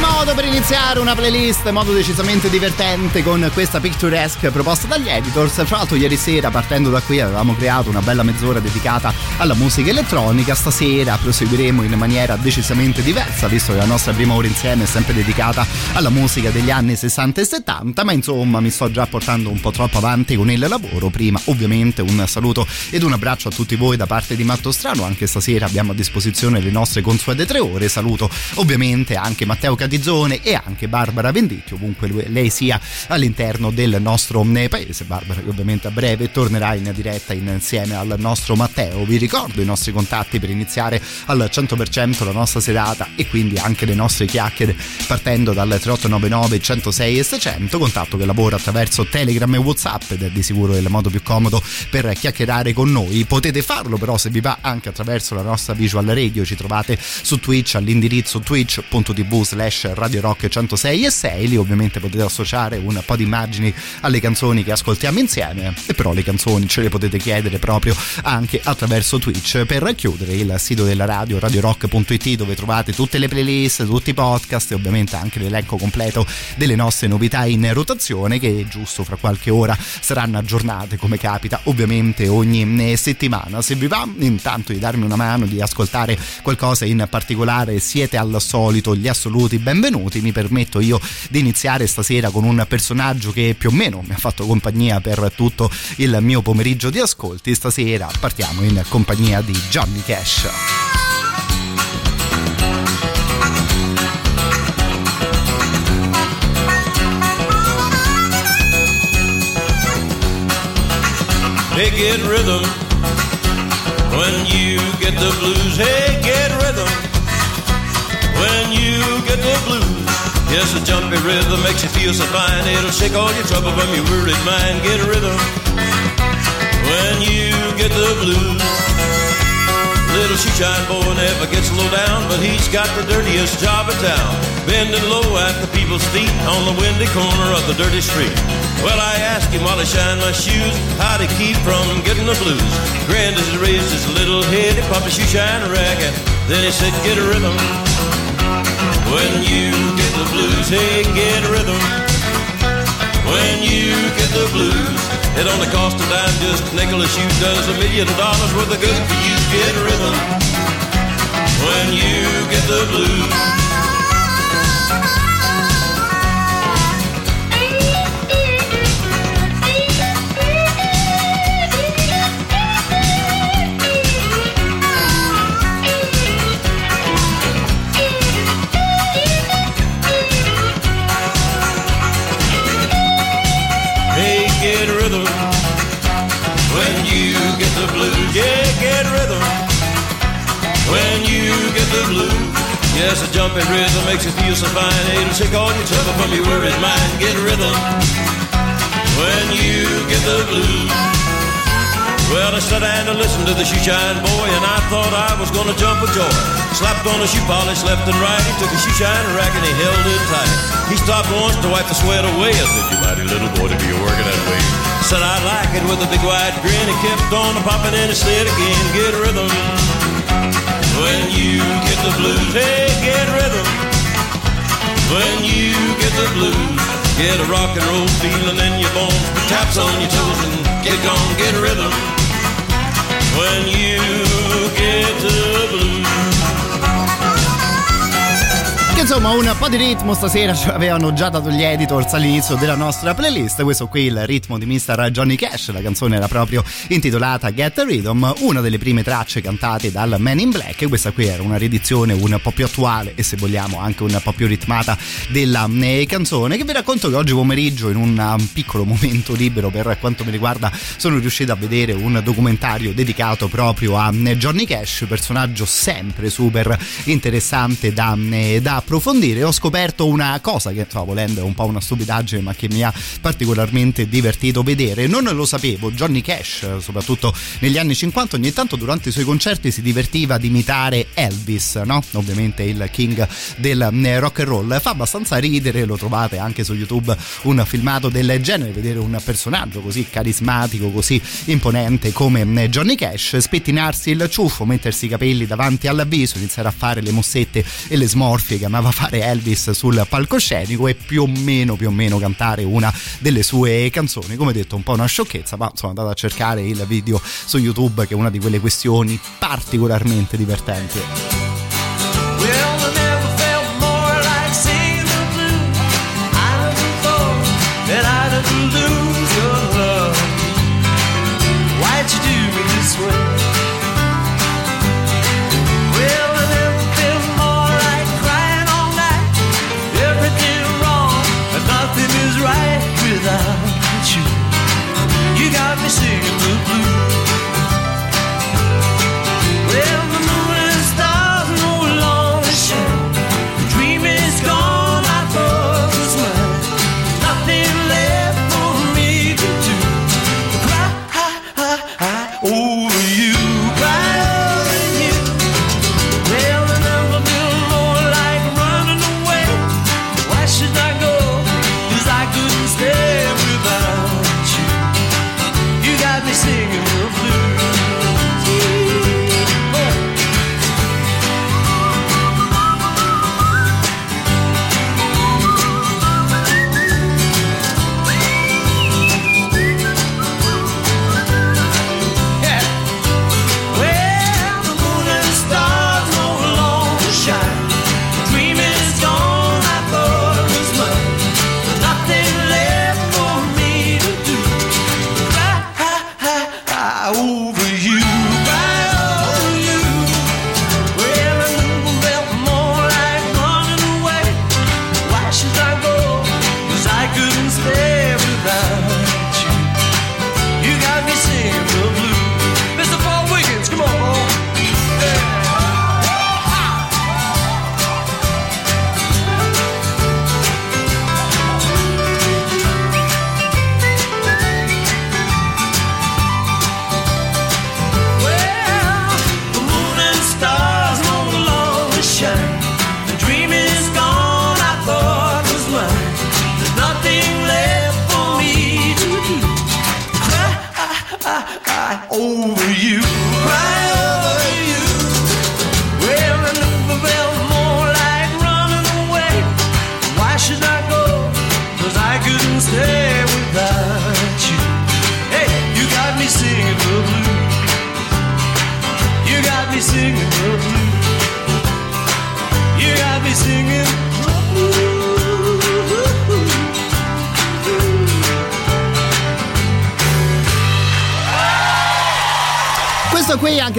Modo per iniziare una playlist, modo decisamente divertente con questa picturesque proposta dagli editors. Fra l'altro ieri sera partendo da qui avevamo creato una bella mezz'ora dedicata alla musica elettronica, stasera proseguiremo in maniera decisamente diversa visto che la nostra prima ora insieme è sempre dedicata alla musica degli anni 60 e 70, ma insomma mi sto già portando un po' troppo avanti con il lavoro. Prima ovviamente un saluto ed un abbraccio a tutti voi da parte di Matto Strano, anche stasera abbiamo a disposizione le nostre consuete tre ore. Saluto ovviamente anche Matteo Matteo Catizzone e anche Barbara Venditti, ovunque lei sia all'interno del nostro eh, paese. Barbara che ovviamente a breve tornerà in diretta insieme al nostro Matteo. Vi ricordo i nostri contatti per iniziare al 100% la nostra serata e quindi anche le nostre chiacchiere partendo dal 3899 106 e 600, contatto che lavora attraverso Telegram e Whatsapp ed è di sicuro il modo più comodo per chiacchierare con noi. Potete farlo però se vi va anche attraverso la nostra visual radio, ci trovate su Twitch all'indirizzo twitch.tv slash Radio Rock 106 e 6. Lì ovviamente potete associare un po' di immagini alle canzoni che ascoltiamo insieme. E però le canzoni ce le potete chiedere proprio anche attraverso Twitch. Per chiudere il sito della radio, radiorock.it, dove trovate tutte le playlist, tutti i podcast e ovviamente anche l'elenco completo delle nostre novità in rotazione che giusto fra qualche ora saranno aggiornate come capita ovviamente ogni settimana. Se vi va intanto di darmi una mano, di ascoltare qualcosa in particolare, siete al solito gli assoluti benvenuti. Mi permetto io di iniziare stasera con un personaggio che più o meno mi ha fatto compagnia per tutto il mio pomeriggio di ascolti. Stasera partiamo in compagnia di Johnny Cash. Hey, get rhythm when you get the blues. Hey, get Yes, a jumpy rhythm makes you feel so fine. It'll shake all your trouble from your worried mind. Get a rhythm when you get the blues. Little shoeshine boy never gets low down, but he's got the dirtiest job in town. Bending low at the people's feet on the windy corner of the dirty street. Well, I asked him while he shined my shoes how to keep from getting the blues. Grinned as he raised his little head, he pumped a shoeshine rag, and then he said, Get a rhythm. When you get the blues, hey, get rhythm. When you get the blues, it only costs a dime, just a nickel a shoe, does a million dollars worth of good for you. Get rhythm. When you get the blues. Blues. Yes, a jumping rhythm makes you feel so fine. It'll shake all your trouble from your worried mind. Get a rhythm when you get the blues. Well, I sat down to listen to the shoe shine boy, and I thought I was gonna jump with joy. Slapped on the shoe polish left and right. He took a shoe shine rack and he held it tight. He stopped once to wipe the sweat away. I said, "You mighty little boy to be working that way." Said I like it with a big wide grin. He kept on popping and he said again, get a rhythm. When you get the blues, hey, get rhythm. When you get the blues, get a rock and roll feeling in your bones. Taps on your toes and get gone, get rhythm. When you get the blues. Insomma un po' di ritmo stasera ce l'avevano già dato gli editors all'inizio della nostra playlist. Questo qui il ritmo di Mr. Johnny Cash. La canzone era proprio intitolata Get the Rhythm, una delle prime tracce cantate dal Man in Black. Questa qui era una riedizione un po' più attuale e se vogliamo anche un po' più ritmata della eh, canzone. Che vi racconto che oggi pomeriggio, in un um, piccolo momento libero per quanto mi riguarda, sono riuscito a vedere un documentario dedicato proprio a eh, Johnny Cash, personaggio sempre super interessante da, eh, da approfondire approfondire ho scoperto una cosa che insomma, volendo è un po' una stupidaggine ma che mi ha particolarmente divertito vedere non lo sapevo Johnny Cash soprattutto negli anni 50 ogni tanto durante i suoi concerti si divertiva ad imitare Elvis no? ovviamente il king del eh, rock and roll fa abbastanza ridere lo trovate anche su youtube un filmato del genere vedere un personaggio così carismatico così imponente come eh, Johnny Cash spettinarsi il ciuffo mettersi i capelli davanti al viso iniziare a fare le mossette e le smorfie che amava fare Elvis sul palcoscenico e più o meno più o meno cantare una delle sue canzoni. Come detto un po' una sciocchezza ma insomma andate a cercare il video su youtube che è una di quelle questioni particolarmente divertenti. Well,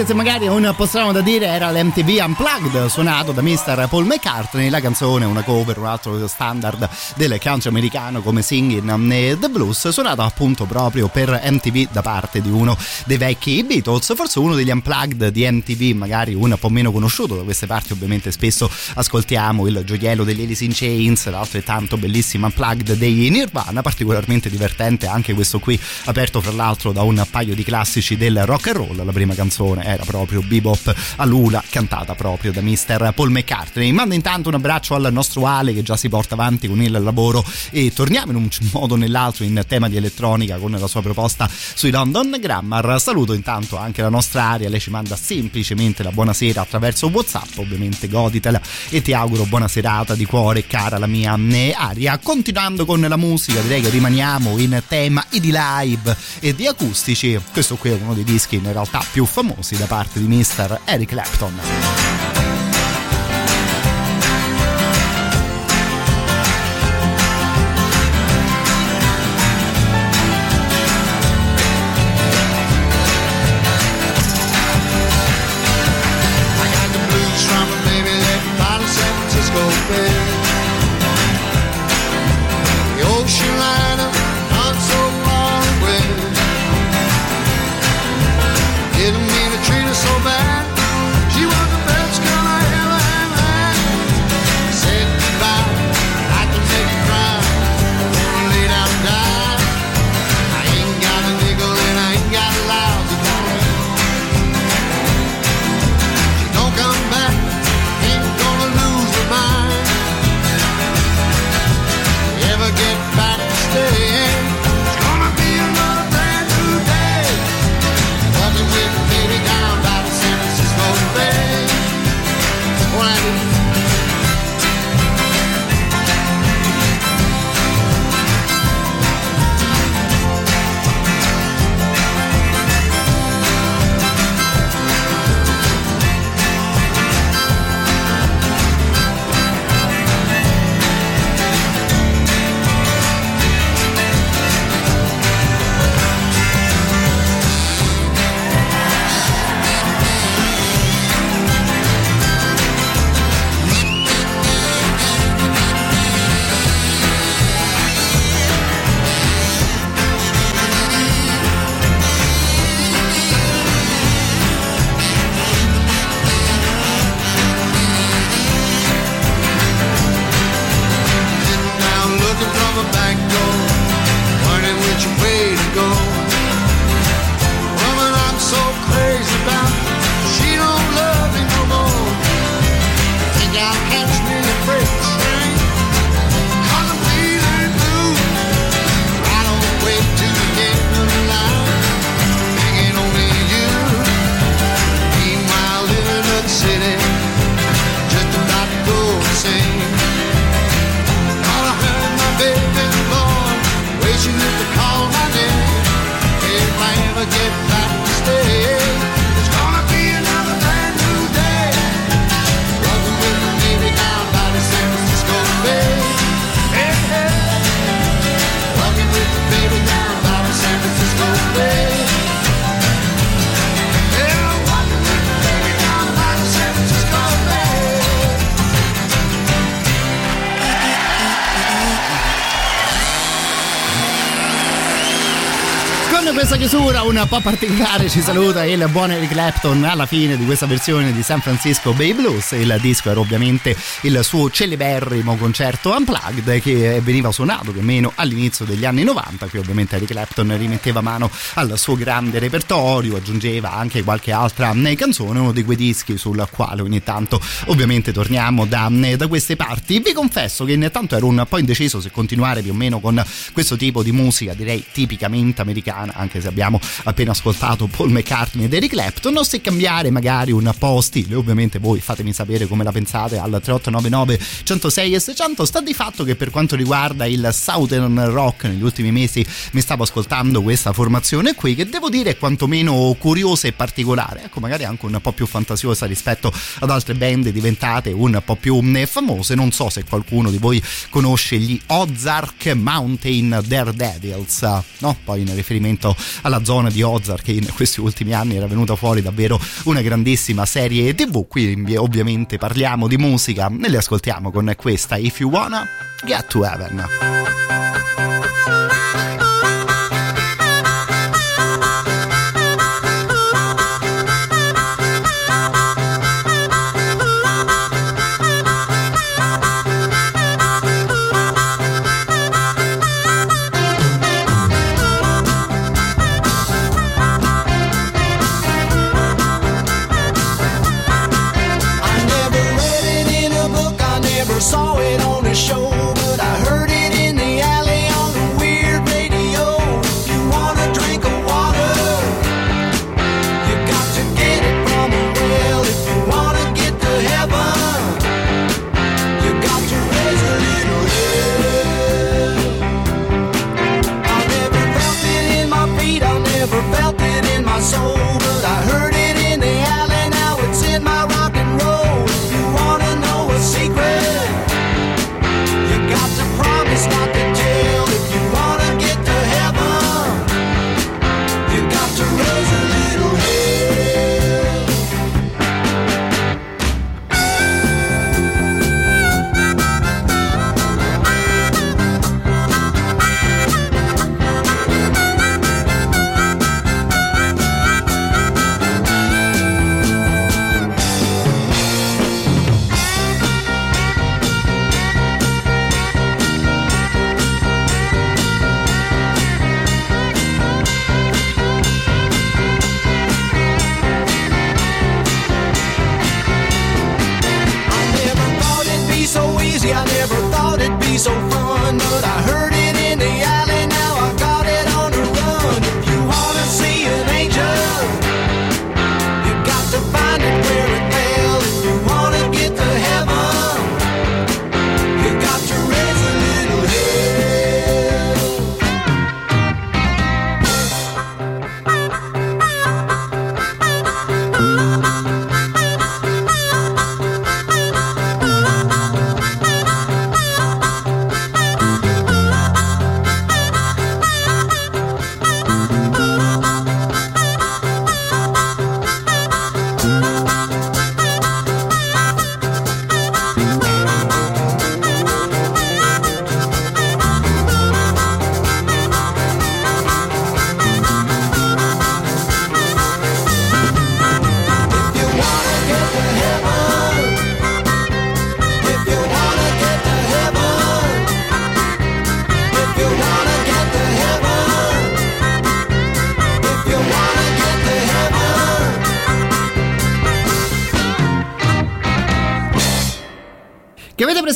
anche se magari un po' strano da dire, era l'MTV Unplugged suonato da Mr. Paul McCartney. La canzone, una cover, un altro standard del country americano come Singing the Blues, suonato appunto proprio per MTV da parte di uno dei vecchi Beatles, forse uno degli Unplugged di MTV, magari un po' meno conosciuto da queste parti. Ovviamente spesso ascoltiamo il gioiello degli Alice in Chains, l'altrettanto bellissimo Unplugged dei Nirvana, particolarmente divertente anche questo qui, aperto fra l'altro da un paio di classici del rock and roll. La prima canzone era proprio Bebop a Lula, cantata proprio da Mr. Paul McCartney. Mando intanto un abbraccio al nostro Ale che già si porta avanti con il lavoro e torniamo in un modo o nell'altro in tema di elettronica con la sua proposta sui London Grammar. Saluto intanto anche la nostra Aria, lei ci manda semplicemente la buonasera attraverso Whatsapp, ovviamente goditela e ti auguro buona serata di cuore cara la mia Aria. Continuando con la musica direi che rimaniamo in tema e di live e di acustici. Questo qui è uno dei dischi in realtà più famosi da parte di Mr. Eric Clapton. Un po' particolare ci saluta il buon Eric Clapton alla fine di questa versione di San Francisco Bay Blues. Il disco era ovviamente il suo celeberrimo concerto Unplugged che veniva suonato più o meno all'inizio degli anni 90. Qui ovviamente Eric Clapton rimetteva mano al suo grande repertorio, aggiungeva anche qualche altra canzone, uno di quei dischi sul quale ogni tanto ovviamente torniamo da, da queste parti. Vi confesso che intanto ero un po' indeciso se continuare più o meno con questo tipo di musica, direi tipicamente americana, anche se abbiamo appena ascoltato Paul McCartney ed Eric Clapton o se cambiare magari un po' stile ovviamente voi fatemi sapere come la pensate al 3899 106 e 600 sta di fatto che per quanto riguarda il Southern Rock negli ultimi mesi mi stavo ascoltando questa formazione qui che devo dire è quantomeno curiosa e particolare. Ecco magari anche un po' più fantasiosa rispetto ad altre band diventate un po' più mm, famose. Non so se qualcuno di voi conosce gli Ozark Mountain Daredevils no? poi in riferimento alla zona di Ozark che in questi ultimi anni era venuta fuori davvero una grandissima serie tv qui ovviamente parliamo di musica e le ascoltiamo con questa If You Wanna Get to Heaven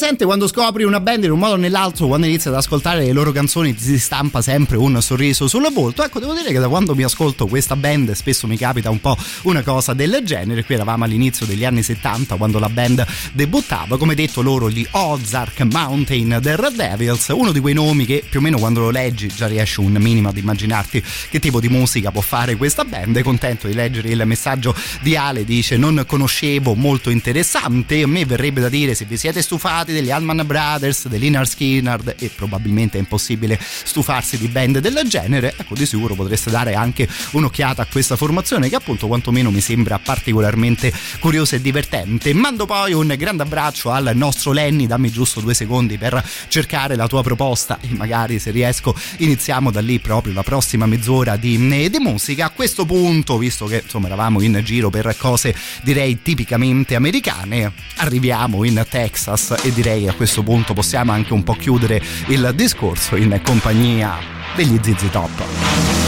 presente quando scopri una band in un modo o nell'altro, quando inizi ad ascoltare le loro canzoni ti si stampa sempre un sorriso sul volto. Ecco, devo dire che da quando mi ascolto questa band spesso mi capita un po' una cosa del genere. Qui eravamo all'inizio degli anni 70 quando la band debuttava, come detto loro gli Ozark Mountain The Red Devils, uno di quei nomi che più o meno quando lo leggi già riesci un minimo ad immaginarti che tipo di musica può fare questa band. Contento di leggere il messaggio di Ale, dice non conoscevo, molto interessante. A me verrebbe da dire se vi siete stufati degli Allman Brothers, dell'Inner Skinner e probabilmente è impossibile stufarsi di band del genere, ecco di sicuro potreste dare anche un'occhiata a questa formazione che appunto quantomeno mi sembra particolarmente curiosa e divertente. Mando poi un grande abbraccio al nostro Lenny, dammi giusto due secondi per cercare la tua proposta e magari se riesco iniziamo da lì proprio la prossima mezz'ora di, di musica. A questo punto, visto che insomma eravamo in giro per cose direi tipicamente americane, arriviamo in Texas e direi a questo punto possiamo anche un po' chiudere il discorso in compagnia degli ZZ Top.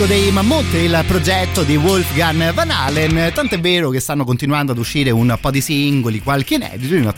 Disco dei Mammut, il progetto di Wolfgang Van Halen, tant'è vero che stanno continuando ad uscire un po' di singoli, qualche inedito, in,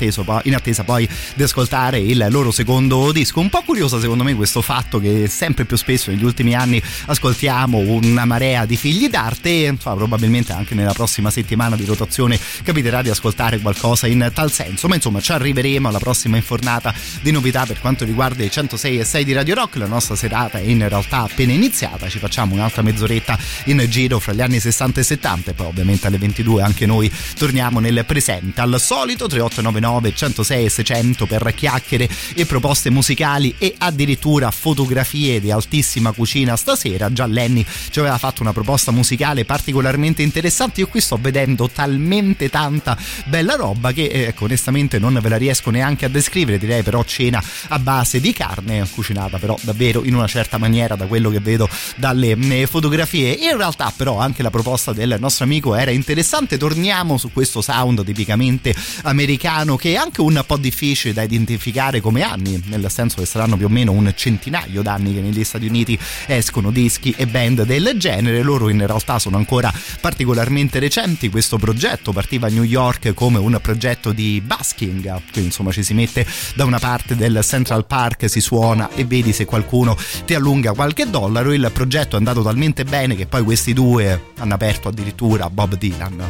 in attesa poi di ascoltare il loro secondo disco. Un po' curioso secondo me questo fatto che sempre più spesso negli ultimi anni ascoltiamo una marea di figli d'arte, probabilmente anche nella prossima settimana di rotazione capiterà di ascoltare qualcosa in tal senso, ma insomma ci arriveremo alla prossima infornata di novità per quanto riguarda i 106 e 6 di Radio Rock, la nostra serata è in realtà appena iniziata. Ci facciamo un'altra mezz'oretta in giro fra gli anni 60 e 70 e poi ovviamente alle 22 anche noi torniamo nel presente. Al solito 3899 106 e 600 per chiacchiere e proposte musicali e addirittura fotografie di altissima cucina stasera. Già Lenny ci aveva fatto una proposta musicale particolarmente interessante. Io qui sto vedendo talmente tanta bella roba che eh, ecco, onestamente non ve la riesco neanche a descrivere. Direi però cena a base di carne cucinata però davvero in una certa maniera da quello che vedo dalle mm, fotografie. In realtà, però, anche la proposta del nostro amico era interessante. Torniamo su questo sound tipicamente americano che è anche un po' difficile da identificare come anni, nel senso che saranno più o meno un centinaio d'anni che negli Stati Uniti escono dischi e band del genere. Loro in realtà sono ancora particolarmente recenti. Questo progetto partiva a New York come un progetto di basking, quindi insomma ci si mette da una parte del Central Park, si suona e vedi se qualcuno ti allunga qualche dollaro. Il progetto è andato talmente bene che poi questi due hanno aperto addirittura Bob Dylan.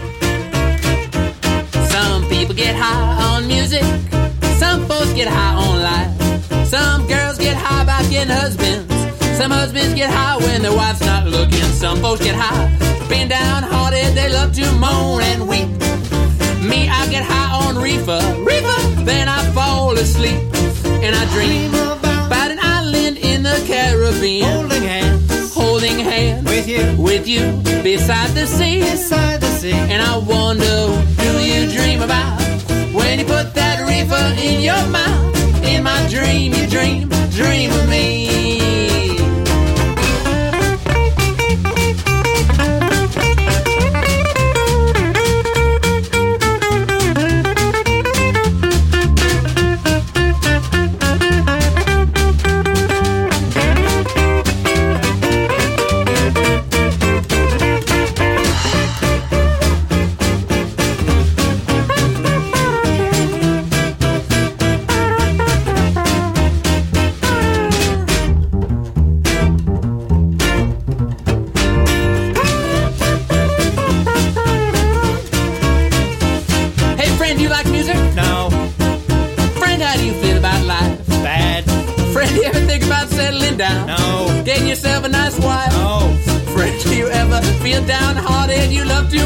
Some people get high on music, some folks get high on life. Some girls get high by getting husbands. Some husbands get high when their wife's not looking. Some folks get high being downhearted. They love to moan and weep. Me, I get high on reefer, reefer. Then I fall asleep and I dream about an island in the Caribbean. Holding hands you, with you beside the sea, beside the sea. And I wonder, do you dream about when you put that reefer in your mouth? In my dream, you dream, dream of me.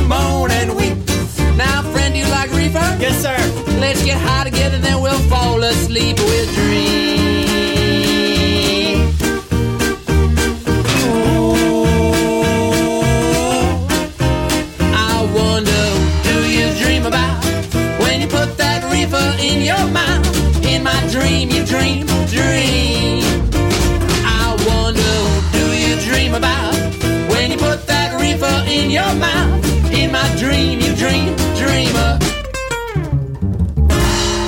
Moan and weep. Now, friend, you like reefer? Yes, sir. Let's get high together, then we'll fall asleep. We'll dream. I wonder, do you dream about when you put that reefer in your mouth? In my dream, you dream, dream. I wonder, do you dream about when you put that reefer in your mouth. My dream, you dream,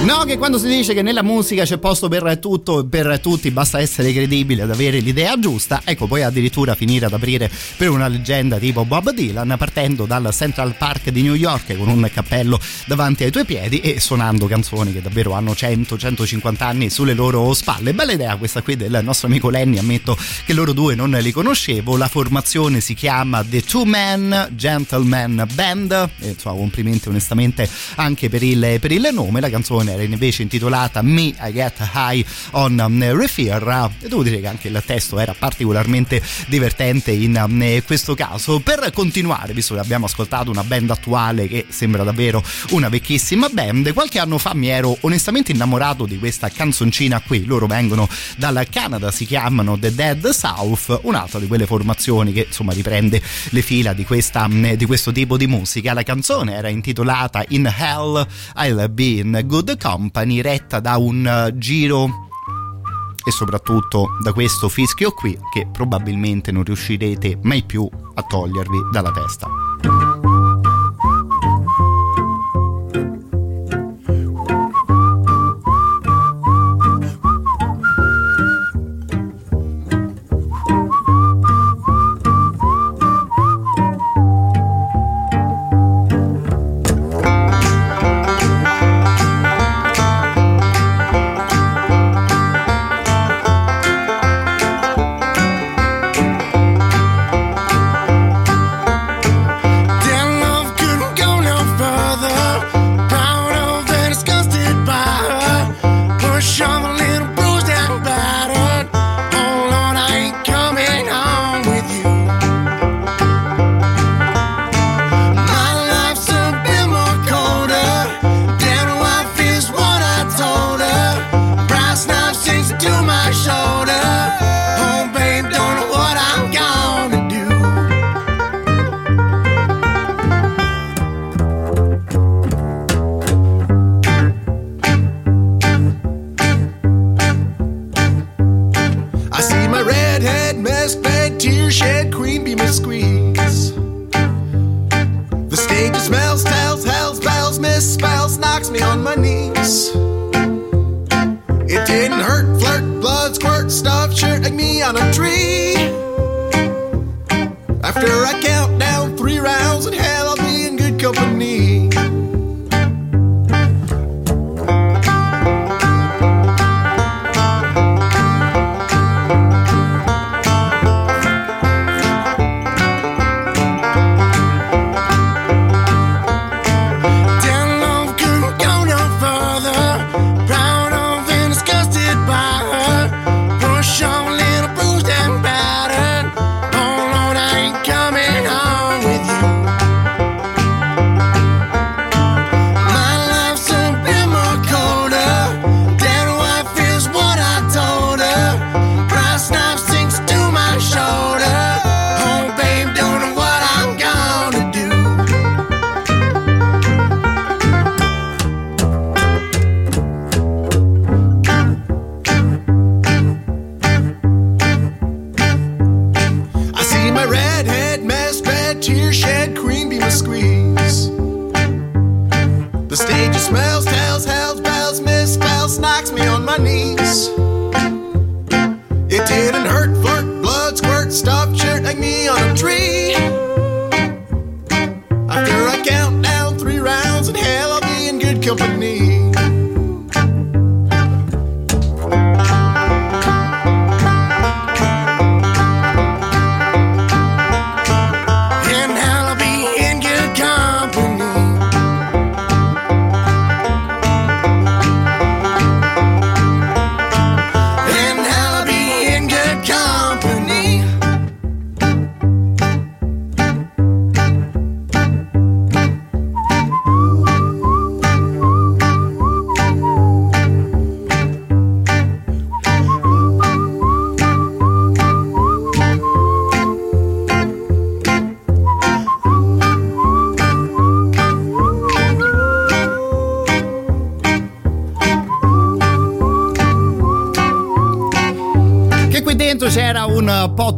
No, che quando si dice che nella musica c'è posto per tutto e per tutti, basta essere credibili ad avere l'idea giusta, ecco poi addirittura finire ad aprire per una leggenda tipo Bob Dylan, partendo dal Central Park di New York con un cappello davanti ai tuoi piedi e suonando canzoni che davvero hanno 100-150 anni sulle loro spalle. Bella idea questa qui del nostro amico Lenny, ammetto che loro due non li conoscevo, la formazione si chiama The Two Men Gentleman Band, e, insomma complimenti onestamente anche per il, per il nome, la canzone era invece intitolata Me I Get High on um, Refer e devo dire che anche il testo era particolarmente divertente in um, questo caso. Per continuare visto che abbiamo ascoltato una band attuale che sembra davvero una vecchissima band qualche anno fa mi ero onestamente innamorato di questa canzoncina qui. Loro vengono dal Canada si chiamano The Dead South un'altra di quelle formazioni che insomma riprende le fila di, questa, um, di questo tipo di musica. La canzone era intitolata In Hell I'll Be in Good Company retta da un uh, giro e soprattutto da questo fischio qui che probabilmente non riuscirete mai più a togliervi dalla testa.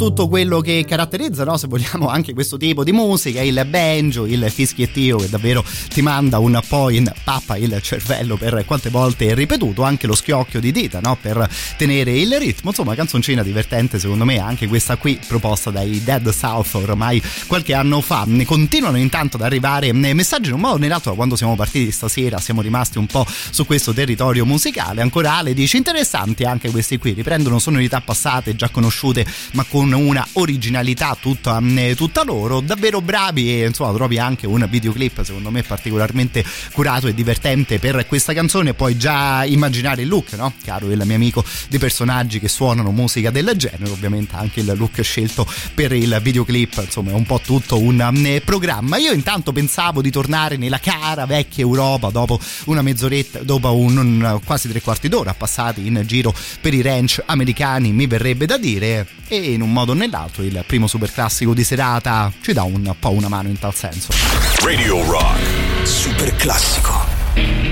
Tutto quello che caratterizza, no? se vogliamo, anche questo tipo di musica, il banjo, il fischiettio che davvero ti manda un po' in pappa il cervello per quante volte è ripetuto, anche lo schiocchio di dita no? per tenere il ritmo, insomma canzoncina divertente secondo me, anche questa qui proposta dai Dead South ormai qualche anno fa. Ne continuano intanto ad arrivare messaggi in un modo o nell'altro da quando siamo partiti stasera, siamo rimasti un po' su questo territorio musicale, ancora Ale dice interessanti anche questi qui, riprendono sonorità passate già conosciute ma con una originalità tutta, mm, tutta loro davvero bravi e insomma trovi anche un videoclip secondo me particolarmente curato e divertente per questa canzone puoi già immaginare il look no? caro il mio amico di personaggi che suonano musica del genere ovviamente anche il look scelto per il videoclip insomma è un po' tutto un mm, programma io intanto pensavo di tornare nella cara vecchia Europa dopo una mezz'oretta dopo un, quasi tre quarti d'ora passati in giro per i ranch americani mi verrebbe da dire e in un modo o nell'altro il primo super classico di serata ci dà un po' una mano in tal senso Radio Rock. Super classico.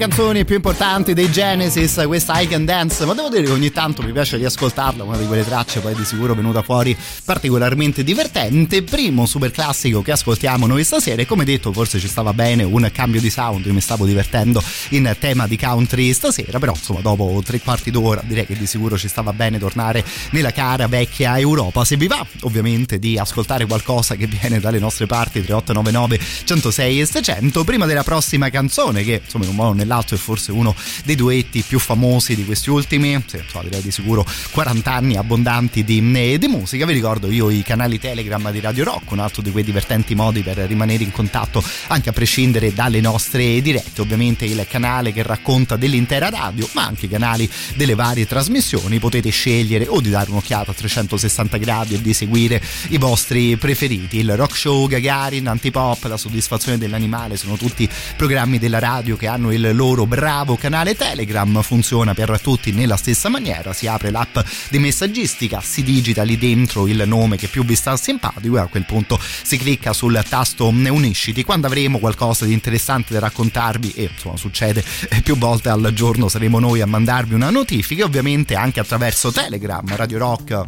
Canzoni più importanti dei Genesis, questa I Can Dance, ma devo dire che ogni tanto mi piace riascoltarla, una di quelle tracce poi di sicuro venuta fuori particolarmente divertente. Primo super classico che ascoltiamo noi stasera e come detto forse ci stava bene un cambio di sound, io mi stavo divertendo in tema di country stasera, però insomma dopo tre quarti d'ora direi che di sicuro ci stava bene tornare nella cara vecchia Europa. Se vi va ovviamente di ascoltare qualcosa che viene dalle nostre parti 3899 106 e 600 prima della prossima canzone che insomma in un modo o nell'altro è forse uno dei duetti più famosi di questi ultimi sì, insomma, direi di sicuro 40 anni abbondanti di, eh, di musica vi ricordo io i canali Telegram di Radio Rock un altro di quei divertenti modi per rimanere in contatto anche a prescindere dalle nostre dirette ovviamente il canale che racconta dell'intera radio ma anche i canali delle varie trasmissioni potete scegliere o di dare un'occhiata a 360 gradi e di seguire i vostri preferiti. Il rock show Gagarin Antipop la soddisfazione dell'animale sono tutti programmi della radio che hanno il loro bravo canale Telegram funziona per tutti nella stessa maniera si apre l'app di messaggistica si digita lì dentro il nome che più vi sta simpatico e a quel punto si clicca sul tasto unisciti. Quando avremo qualcosa di interessante da raccontarvi e insomma succede più volte al giorno saremo noi a mandarvi una notifica ovviamente anche attraverso Telegram Radio Rock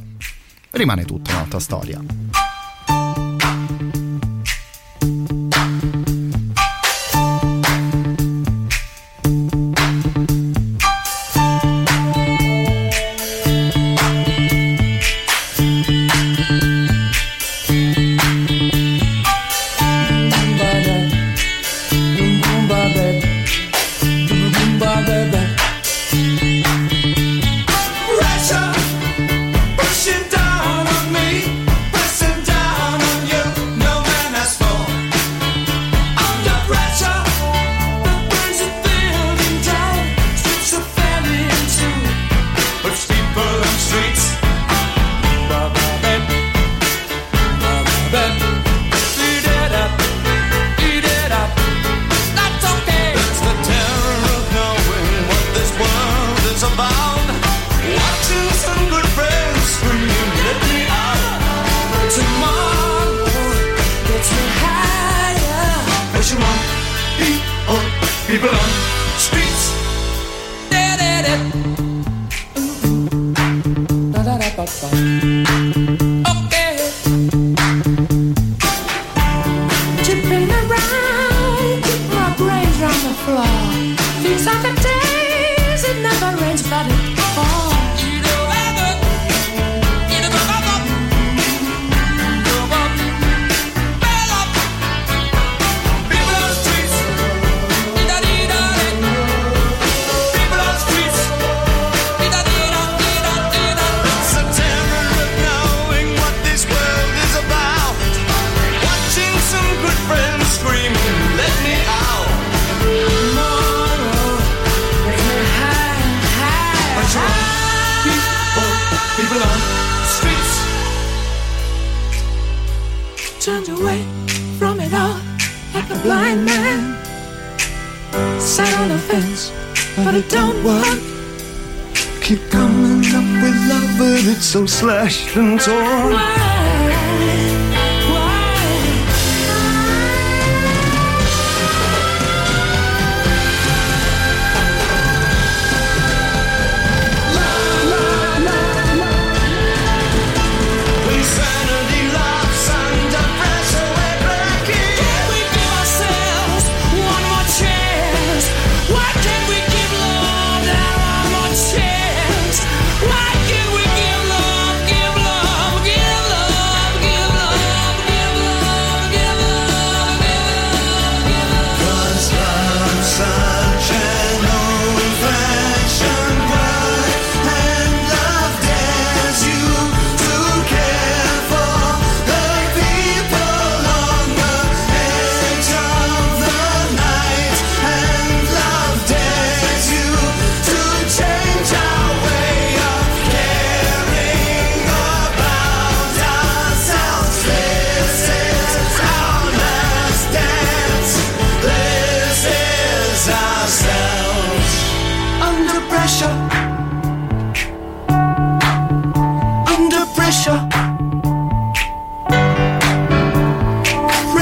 rimane tutta un'altra storia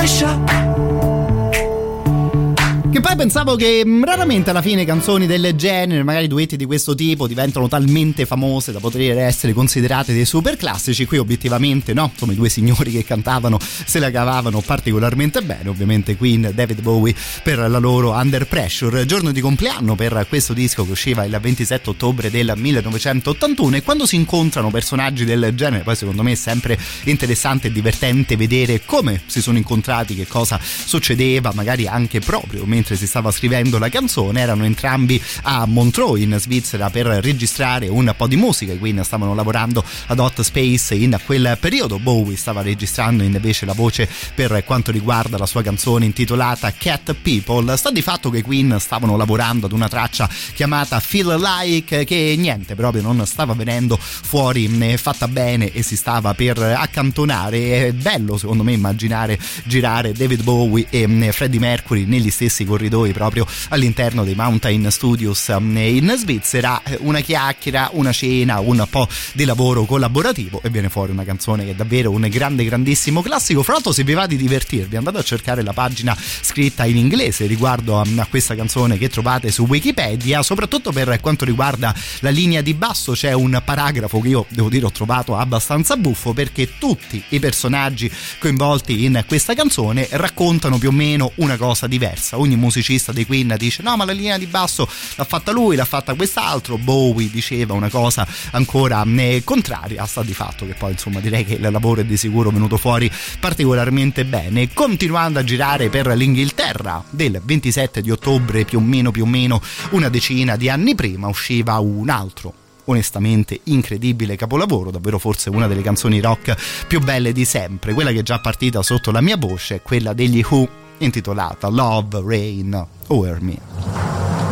Pressure. Pensavo che mh, raramente alla fine canzoni del genere, magari duetti di questo tipo, diventano talmente famose da poter essere considerate dei super classici. Qui obiettivamente no, insomma i due signori che cantavano se la cavavano particolarmente bene, ovviamente Queen David Bowie per la loro Under Pressure. Giorno di compleanno per questo disco che usciva il 27 ottobre del 1981 e quando si incontrano personaggi del genere, poi secondo me è sempre interessante e divertente vedere come si sono incontrati, che cosa succedeva, magari anche proprio mentre si stava scrivendo la canzone, erano entrambi a Montreux in Svizzera per registrare un po' di musica, quindi stavano lavorando ad Hot Space in quel periodo. Bowie stava registrando invece la voce per quanto riguarda la sua canzone intitolata Cat People. Sta di fatto che Queen stavano lavorando ad una traccia chiamata Feel Like che niente proprio non stava venendo fuori fatta bene e si stava per accantonare. È bello secondo me immaginare girare David Bowie e Freddie Mercury negli stessi corridoi proprio all'interno dei Mountain Studios eh, in Svizzera. Eh, Una chiacchiera, una cena, un po' di lavoro collaborativo e viene fuori una canzone che è davvero un grande, grandissimo classico. Fra l'altro, se vi va di divertirvi, andate a cercare la pagina scritta in inglese riguardo a, a questa canzone che trovate su Wikipedia. Soprattutto per quanto riguarda la linea di basso, c'è un paragrafo che io devo dire ho trovato abbastanza buffo perché tutti i personaggi coinvolti in questa canzone raccontano più o meno una cosa diversa. Ogni musicista dei Queen dice no ma la linea di basso l'ha fatta lui, l'ha fatta quest'altro, Bowie diceva una cosa ancora eh, contraria, sta di fatto che poi insomma direi che il lavoro è di sicuro venuto fuori particolarmente bene, continuando a girare per l'Inghilterra del 27 di ottobre più o meno più o meno una decina di anni prima usciva un altro onestamente incredibile capolavoro, davvero forse una delle canzoni rock più belle di sempre, quella che è già partita sotto la mia voce, quella degli Who intitolata Love Rain Over Me.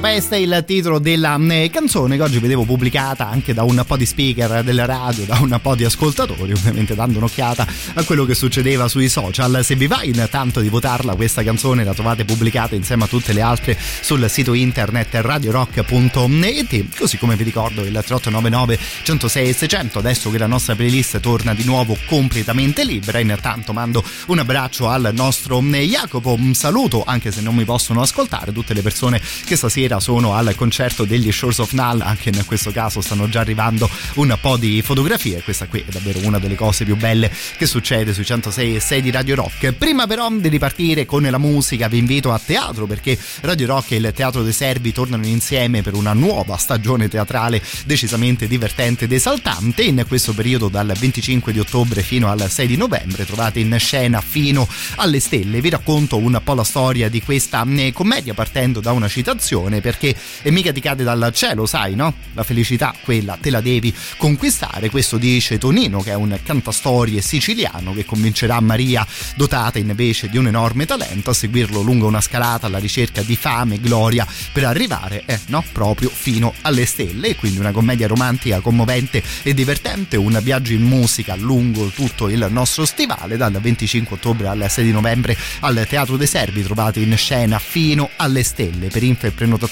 La peste, il titolo della eh, canzone che oggi vedevo pubblicata anche da un po' di speaker della radio, da un po' di ascoltatori, ovviamente dando un'occhiata a quello che succedeva sui social. Se vi va intanto di votarla, questa canzone la trovate pubblicata insieme a tutte le altre sul sito internet radiorock.net, così come vi ricordo il 3899 106 600, adesso che la nostra playlist torna di nuovo completamente libera, intanto mando un abbraccio al nostro eh, Jacopo, un saluto anche se non mi possono ascoltare tutte le persone che stasera sono al concerto degli Shores of Null, anche in questo caso stanno già arrivando un po' di fotografie, questa qui è davvero una delle cose più belle che succede sui 106 e 6 di Radio Rock. Prima però di ripartire con la musica vi invito a teatro perché Radio Rock e il Teatro dei Servi tornano insieme per una nuova stagione teatrale decisamente divertente ed esaltante. In questo periodo dal 25 di ottobre fino al 6 di novembre trovate in scena fino alle stelle. Vi racconto un po' la storia di questa eh, commedia partendo da una citazione perché è mica ti cade dal cielo, sai, no? La felicità, quella te la devi conquistare. Questo dice Tonino, che è un cantastorie siciliano che convincerà Maria, dotata invece di un enorme talento, a seguirlo lungo una scalata alla ricerca di fame e gloria per arrivare, eh, no, proprio fino alle stelle. E quindi una commedia romantica, commovente e divertente, un viaggio in musica lungo tutto il nostro stivale, dal 25 ottobre al 6 di novembre al Teatro dei Servi, trovate in scena fino alle stelle. Per info e prenotazioni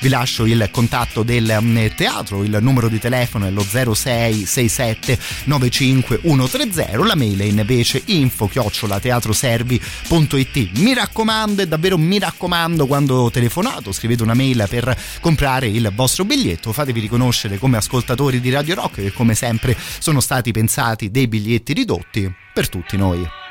vi lascio il contatto del mm, teatro, il numero di telefono è lo 0667 95130, la mail è invece info chiocciolateatroservi.it. Mi raccomando, e davvero mi raccomando, quando telefonato scrivete una mail per comprare il vostro biglietto, fatevi riconoscere come ascoltatori di Radio Rock che come sempre sono stati pensati dei biglietti ridotti per tutti noi.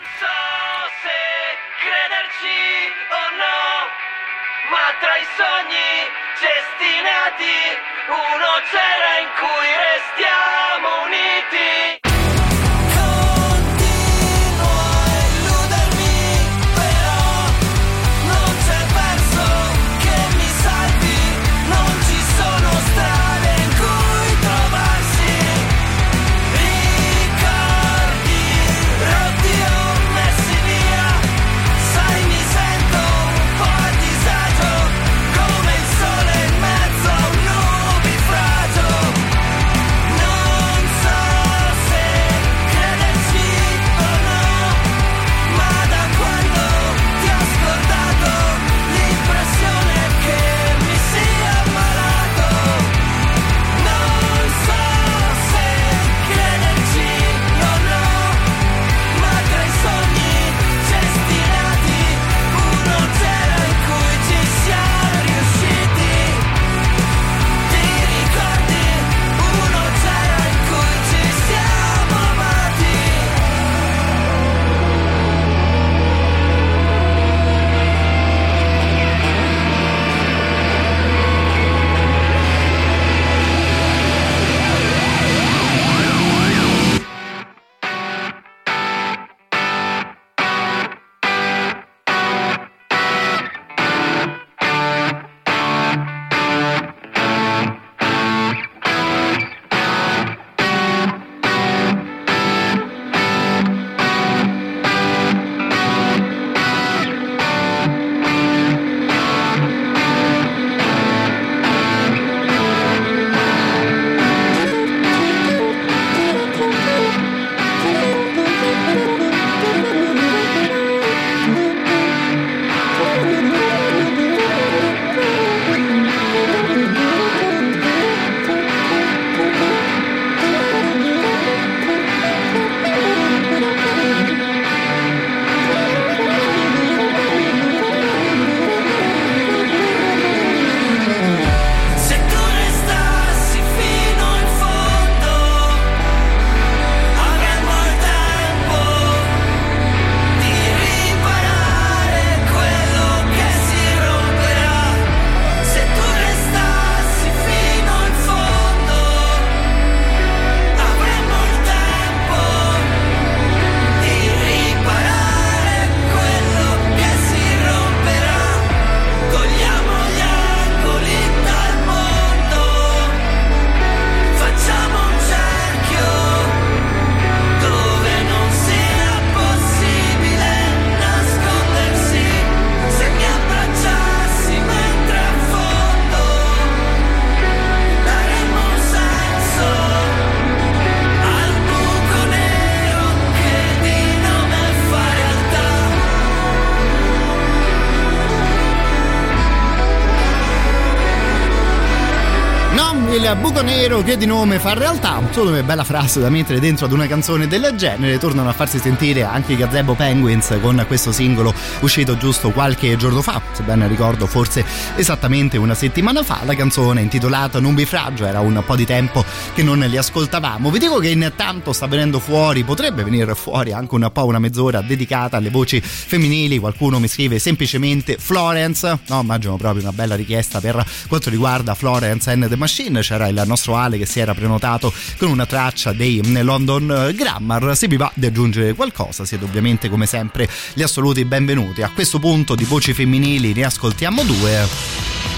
Nero che di nome fa realtà. Solo che bella frase da mettere dentro ad una canzone del genere. Tornano a farsi sentire anche i Gazebo Penguins con questo singolo uscito giusto qualche giorno fa, se ben ricordo, forse esattamente una settimana fa. La canzone intitolata Nubifragio era un po' di tempo che non li ascoltavamo. Vi dico che intanto sta venendo fuori, potrebbe venire fuori anche un po' una mezz'ora dedicata alle voci femminili. Qualcuno mi scrive semplicemente Florence. No, immagino proprio una bella richiesta per quanto riguarda Florence and the Machine. C'era il nostro Ale che si era prenotato con una traccia dei London Grammar. Se vi va di aggiungere qualcosa, siete ovviamente come sempre gli assoluti benvenuti. A questo punto di voci femminili ne ascoltiamo due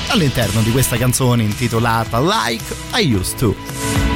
all'interno di questa canzone intitolata Like I Used to.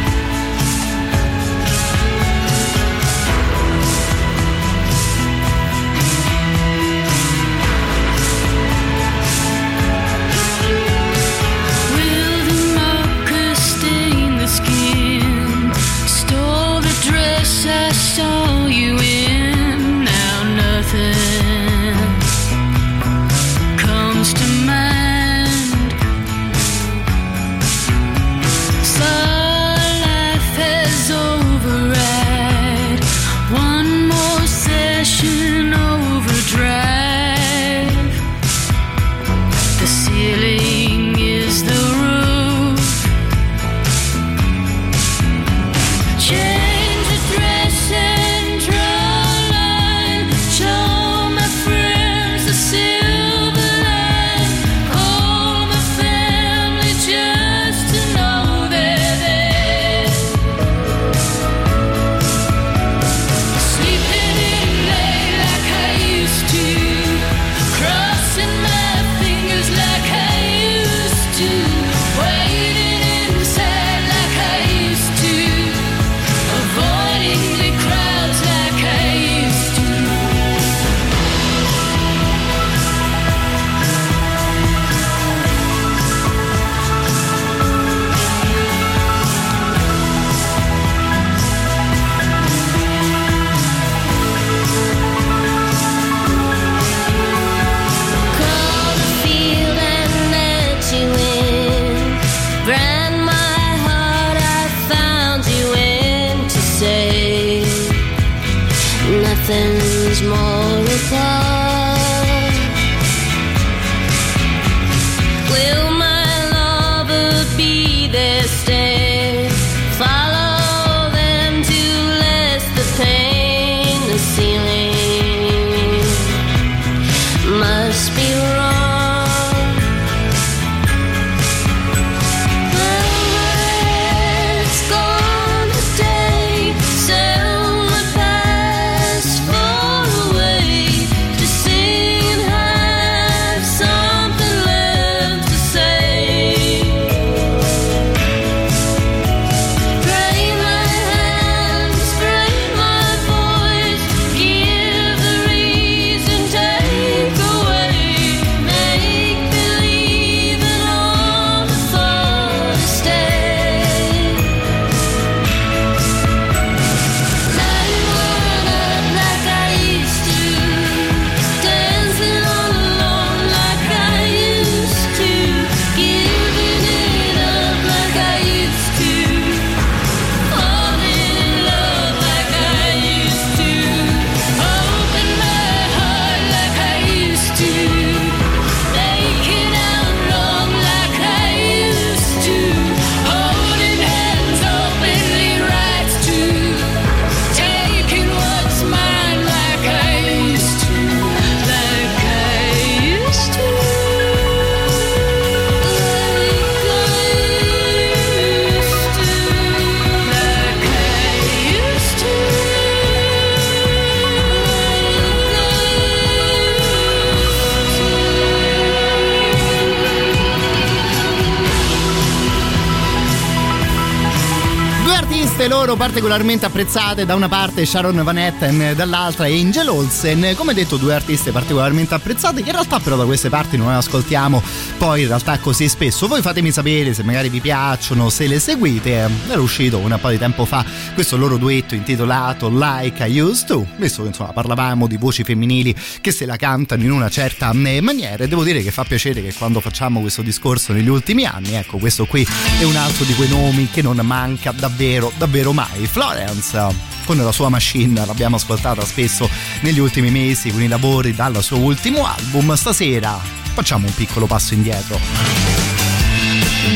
Particolarmente apprezzate, da una parte Sharon Van Etten, dall'altra Angel Olsen, come detto due artiste particolarmente apprezzate che in realtà però da queste parti non ascoltiamo poi in realtà così spesso. Voi fatemi sapere se magari vi piacciono, se le seguite. Era uscito un po' di tempo fa questo loro duetto intitolato Like I Used To, visto che insomma parlavamo di voci femminili che se la cantano in una certa eh, maniera e devo dire che fa piacere che quando facciamo questo discorso negli ultimi anni, ecco questo qui è un altro di quei nomi che non manca davvero, davvero mai. Florence con la sua machine l'abbiamo ascoltata spesso negli ultimi mesi con i lavori dal suo ultimo album. Stasera facciamo un piccolo passo indietro.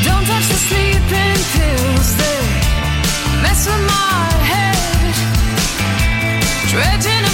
Don't touch the sleeping pills, they mess with my head. Dredging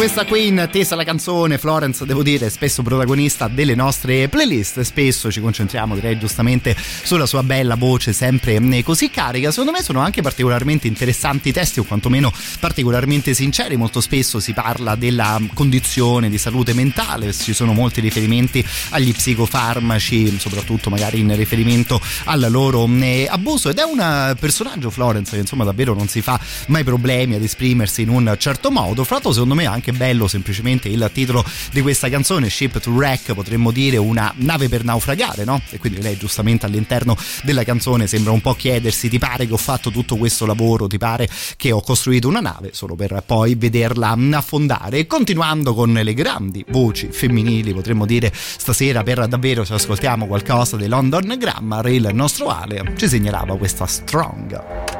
questa qui in la canzone Florence devo dire è spesso protagonista delle nostre playlist. Spesso ci concentriamo direi giustamente sulla sua bella voce sempre così carica. Secondo me sono anche particolarmente interessanti i testi o quantomeno particolarmente sinceri. Molto spesso si parla della condizione di salute mentale. Ci sono molti riferimenti agli psicofarmaci soprattutto magari in riferimento al loro abuso. Ed è un personaggio Florence che insomma davvero non si fa mai problemi ad esprimersi in un certo modo. Fra l'altro secondo me è anche bello semplicemente il titolo di questa canzone Ship to Wreck potremmo dire una nave per naufragare no? e quindi lei giustamente all'interno della canzone sembra un po' chiedersi ti pare che ho fatto tutto questo lavoro? Ti pare che ho costruito una nave? Solo per poi vederla affondare. E continuando con le grandi voci femminili potremmo dire stasera per davvero se ascoltiamo qualcosa di London Grammar il nostro Ale ci segnalava questa Strong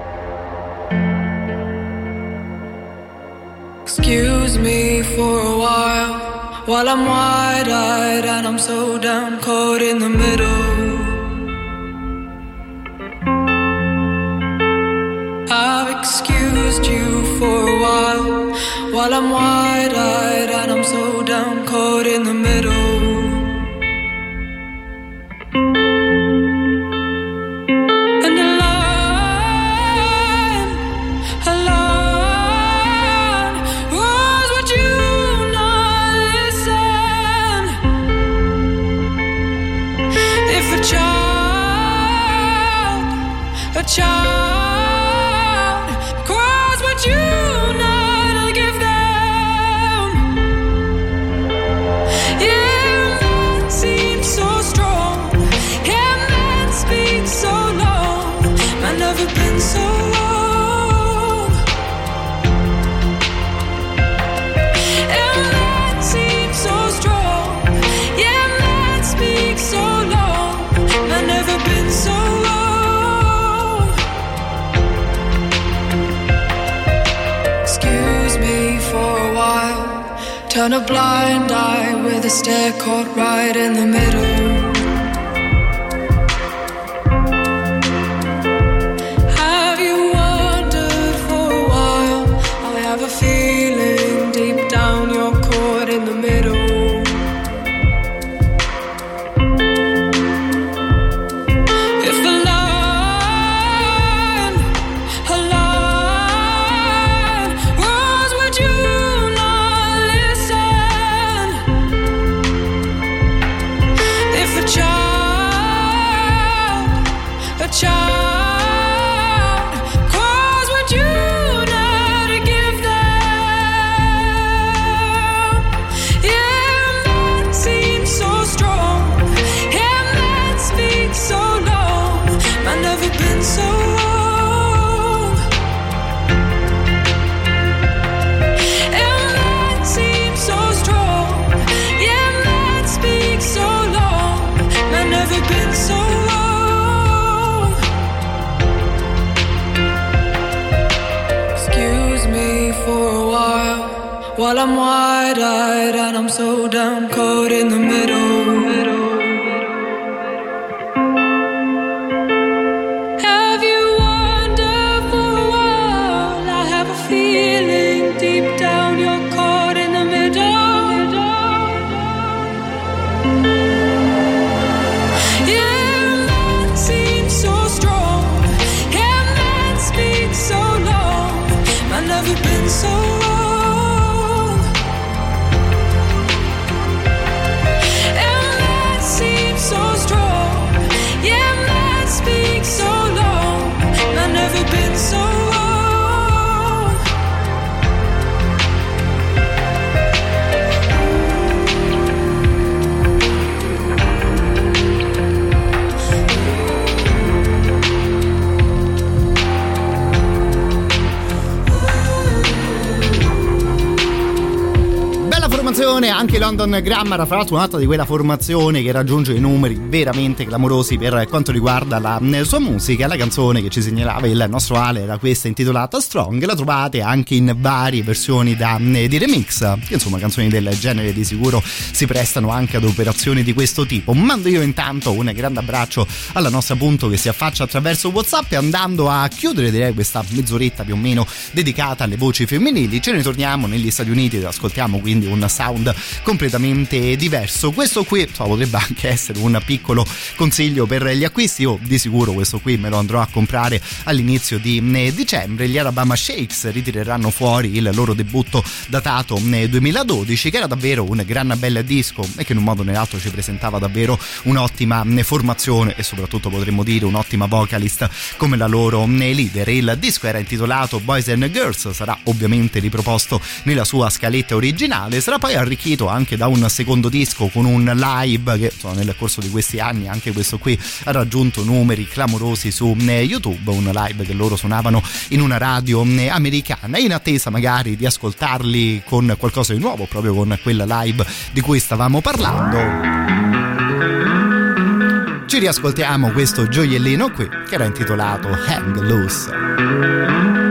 Excuse me for a while while I'm wide eyed and I'm so down caught in the middle. I've excused you for a while while I'm wide eyed and I'm so down caught in the middle. Turn a blind eye with a stare caught right in the middle. While I'm wide eyed and I'm so down caught in the middle. London Grammar, fra l'altro un'altra di quella formazione che raggiunge i numeri veramente clamorosi per quanto riguarda la eh, sua musica. La canzone che ci segnalava il nostro Ale era questa intitolata Strong, la trovate anche in varie versioni da, eh, di remix, insomma canzoni del genere di sicuro si prestano anche ad operazioni di questo tipo. Mando io intanto un grande abbraccio alla nostra punto che si affaccia attraverso Whatsapp e andando a chiudere direi questa mezz'oretta più o meno dedicata alle voci femminili, ce ne torniamo negli Stati Uniti ed ascoltiamo quindi un sound sound completamente diverso. Questo qui insomma, potrebbe anche essere un piccolo consiglio per gli acquisti. Io di sicuro questo qui me lo andrò a comprare all'inizio di eh, dicembre. Gli Alabama Shakes ritireranno fuori il loro debutto datato nel 2012, che era davvero un gran bel disco e che in un modo o nell'altro ci presentava davvero un'ottima eh, formazione e soprattutto potremmo dire un'ottima vocalist come la loro eh, leader. Il disco era intitolato Boys and Girls, sarà ovviamente riproposto nella sua scaletta originale, sarà poi arricchito anche da un secondo disco con un live che insomma, nel corso di questi anni anche questo qui ha raggiunto numeri clamorosi su eh, YouTube, un live che loro suonavano in una radio eh, americana in attesa magari di ascoltarli con qualcosa di nuovo proprio con quella live di cui stavamo parlando ci riascoltiamo questo gioiellino qui che era intitolato Hang Loose.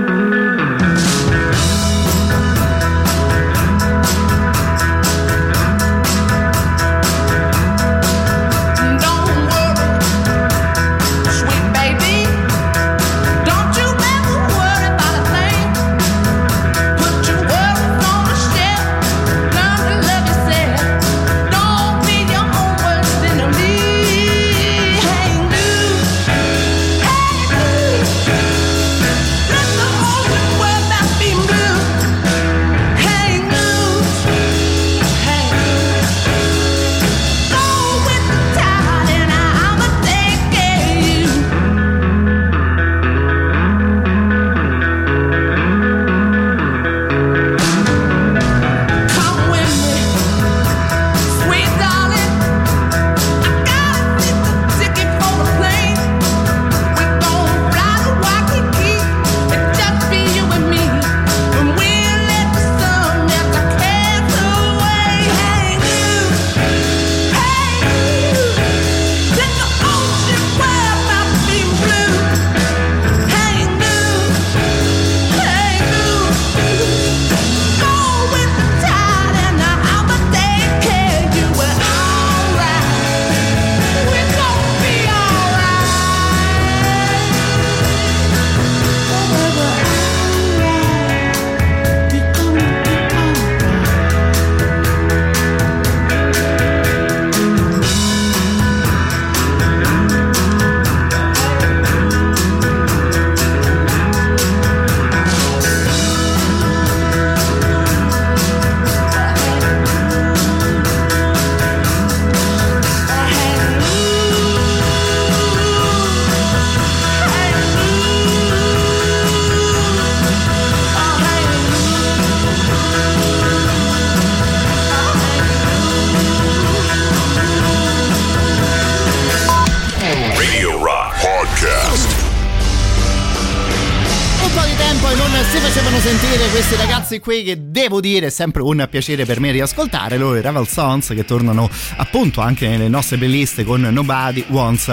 Qui che devo dire è sempre un piacere per me riascoltare loro i Ravel Sons che tornano appunto anche nelle nostre playlist con Nobody Wants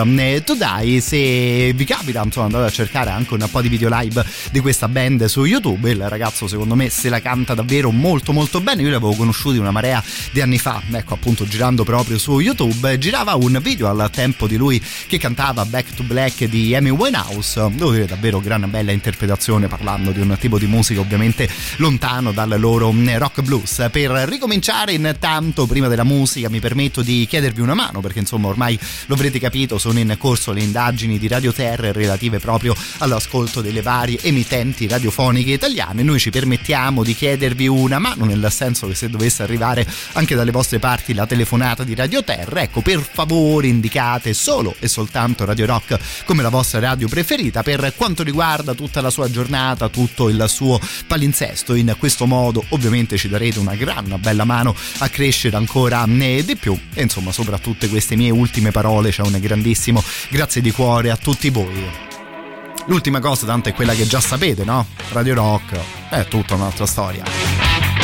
to Die. Se vi capita insomma andate a cercare anche un po' di video live di questa band su YouTube il ragazzo secondo me se la canta davvero molto molto bene. Io l'avevo conosciuti una marea di anni fa ecco appunto girando proprio su YouTube girava un video al tempo di lui che cantava Back to Black di Amy Winehouse devo dire davvero gran bella interpretazione parlando di un tipo di musica ovviamente lontano dal loro mm, rock blues. Per ricominciare intanto prima della musica mi permetto di chiedervi una mano perché insomma ormai lo avrete capito sono in corso le indagini di Radio Terra relative proprio all'ascolto delle varie emittenti radiofoniche italiane. Noi ci permettiamo di chiedervi una mano nel senso che se dovesse arrivare anche dalle vostre parti la telefonata di Radio Terra ecco per favore indicate solo e soltanto Radio Rock come la vostra radio preferita per quanto riguarda tutta la sua giornata tutto il suo palinsesto in questo modo ovviamente ci darete una gran bella mano a crescere ancora eh, di più. E insomma sopra tutte queste mie ultime parole c'è un grandissimo grazie di cuore a tutti voi. L'ultima cosa tanto è quella che già sapete no? Radio Rock. È tutta un'altra storia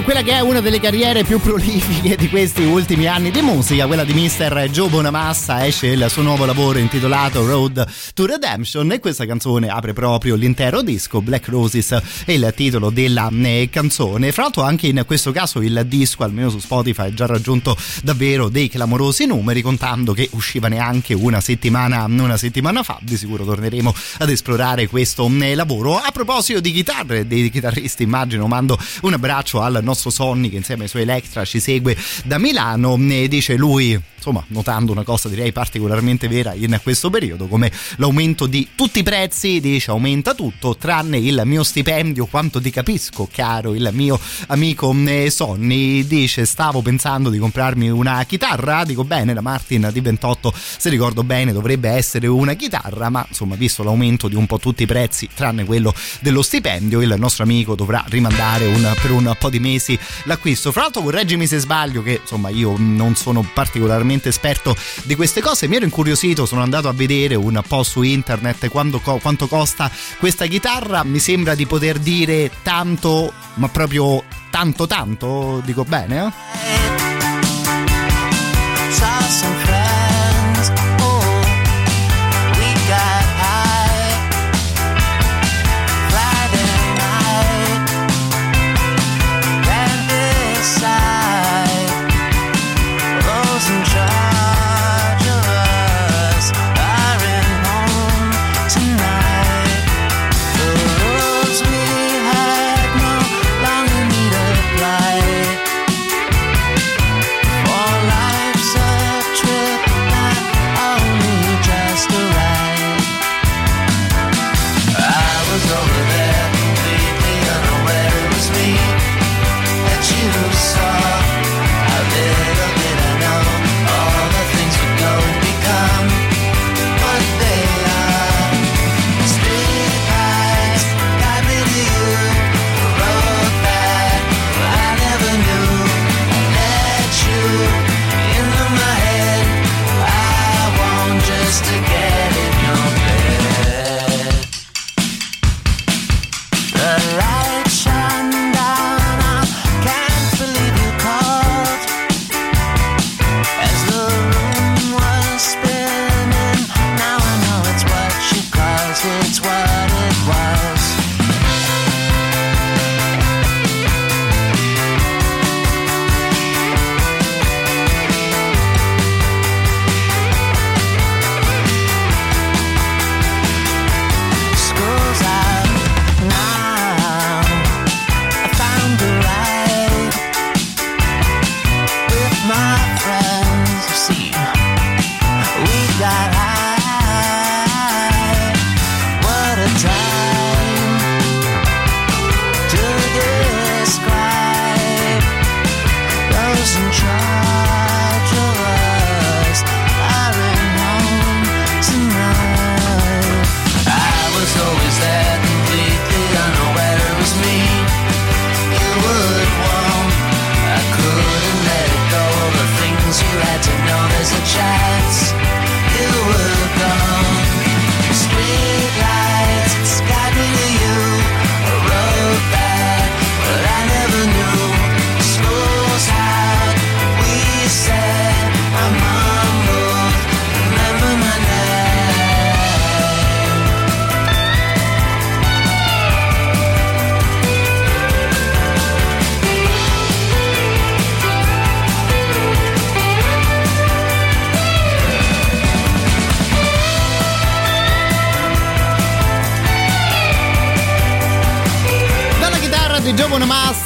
quella che, è una delle carriere più prolifiche di questi ultimi anni di musica, quella di Mr. Joe Bonamassa, esce il suo nuovo lavoro intitolato Road to Redemption e questa canzone apre proprio l'intero disco, Black Roses è il titolo della eh, canzone. Fra l'altro anche in questo caso il disco, almeno su Spotify, ha già raggiunto davvero dei clamorosi numeri, contando che usciva neanche una settimana, una settimana fa. Di sicuro torneremo ad esplorare questo eh, lavoro. A proposito di chitarre dei chitarristi, immagino, mando un abbraccio al nostro Sonny che insieme ai suoi Electra ci segue da Milano. Ne dice lui insomma, notando una cosa direi particolarmente vera in questo periodo, come l'aumento di tutti i prezzi, dice aumenta tutto, tranne il mio stipendio, quanto ti capisco, caro il mio amico eh, Sonny, dice stavo pensando di comprarmi una chitarra, dico bene, la Martin di 28, se ricordo bene, dovrebbe essere una chitarra, ma insomma, visto l'aumento di un po' tutti i prezzi, tranne quello dello stipendio, il nostro amico dovrà rimandare un- per un po' di mesi l'acquisto. Fra l'altro, correggimi se sbaglio, che insomma io non sono particolarmente esperto di queste cose, mi ero incuriosito, sono andato a vedere un po' su internet quando quanto costa questa chitarra, mi sembra di poter dire tanto, ma proprio tanto tanto, dico bene? Eh?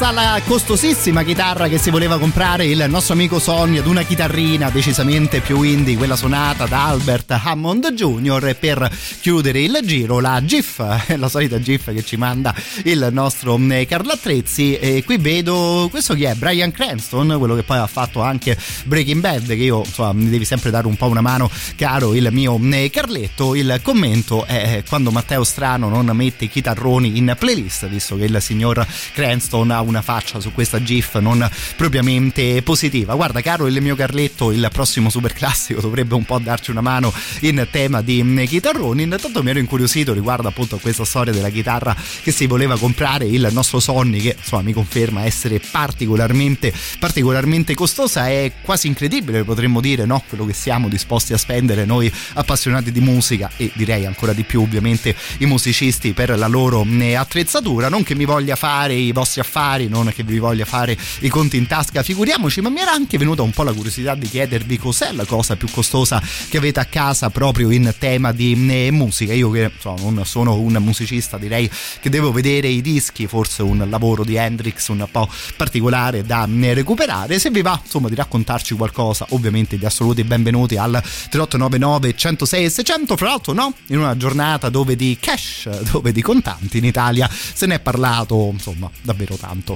Alla costosissima chitarra che si voleva comprare il nostro amico Sonny ad una chitarrina decisamente più indie, quella suonata da Albert Hammond Jr. E per chiudere il giro la GIF, la solita GIF che ci manda il nostro eh, Carlo Attrezzi. E qui vedo questo chi è? Brian Cranston, quello che poi ha fatto anche Breaking Bad, che io insomma mi devi sempre dare un po' una mano, caro il mio eh, Carletto. Il commento è quando Matteo Strano non mette i chitarroni in playlist, visto che il signor Cranston ha una faccia su questa GIF non propriamente positiva. Guarda, caro il mio Carletto, il prossimo super classico dovrebbe un po' darci una mano in tema di mm, chitarroni. Intanto mi ero incuriosito riguardo appunto a questa storia della chitarra che si voleva comprare il nostro Sonny, che insomma mi conferma essere particolarmente, particolarmente costosa. È quasi incredibile, potremmo dire, no? Quello che siamo disposti a spendere noi appassionati di musica e direi ancora di più, ovviamente, i musicisti per la loro mm, attrezzatura. Non che mi voglia fare i vostri affari, non che vi voglia fare i conti in tasca, figuriamoci, ma mi era anche venuta un po' la curiosità di chiedervi cos'è la cosa più costosa che avete a casa proprio in tema di eh, musica. Io che insomma, non sono un musicista, direi che devo vedere i dischi, forse un lavoro di Hendrix un po' particolare da eh, recuperare. Se vi va, insomma, di raccontarci qualcosa, ovviamente di assoluti benvenuti al 3899 106 e 600. Fra l'altro, no, in una giornata dove di cash, dove di contanti in Italia se ne è parlato, insomma, davvero tanto.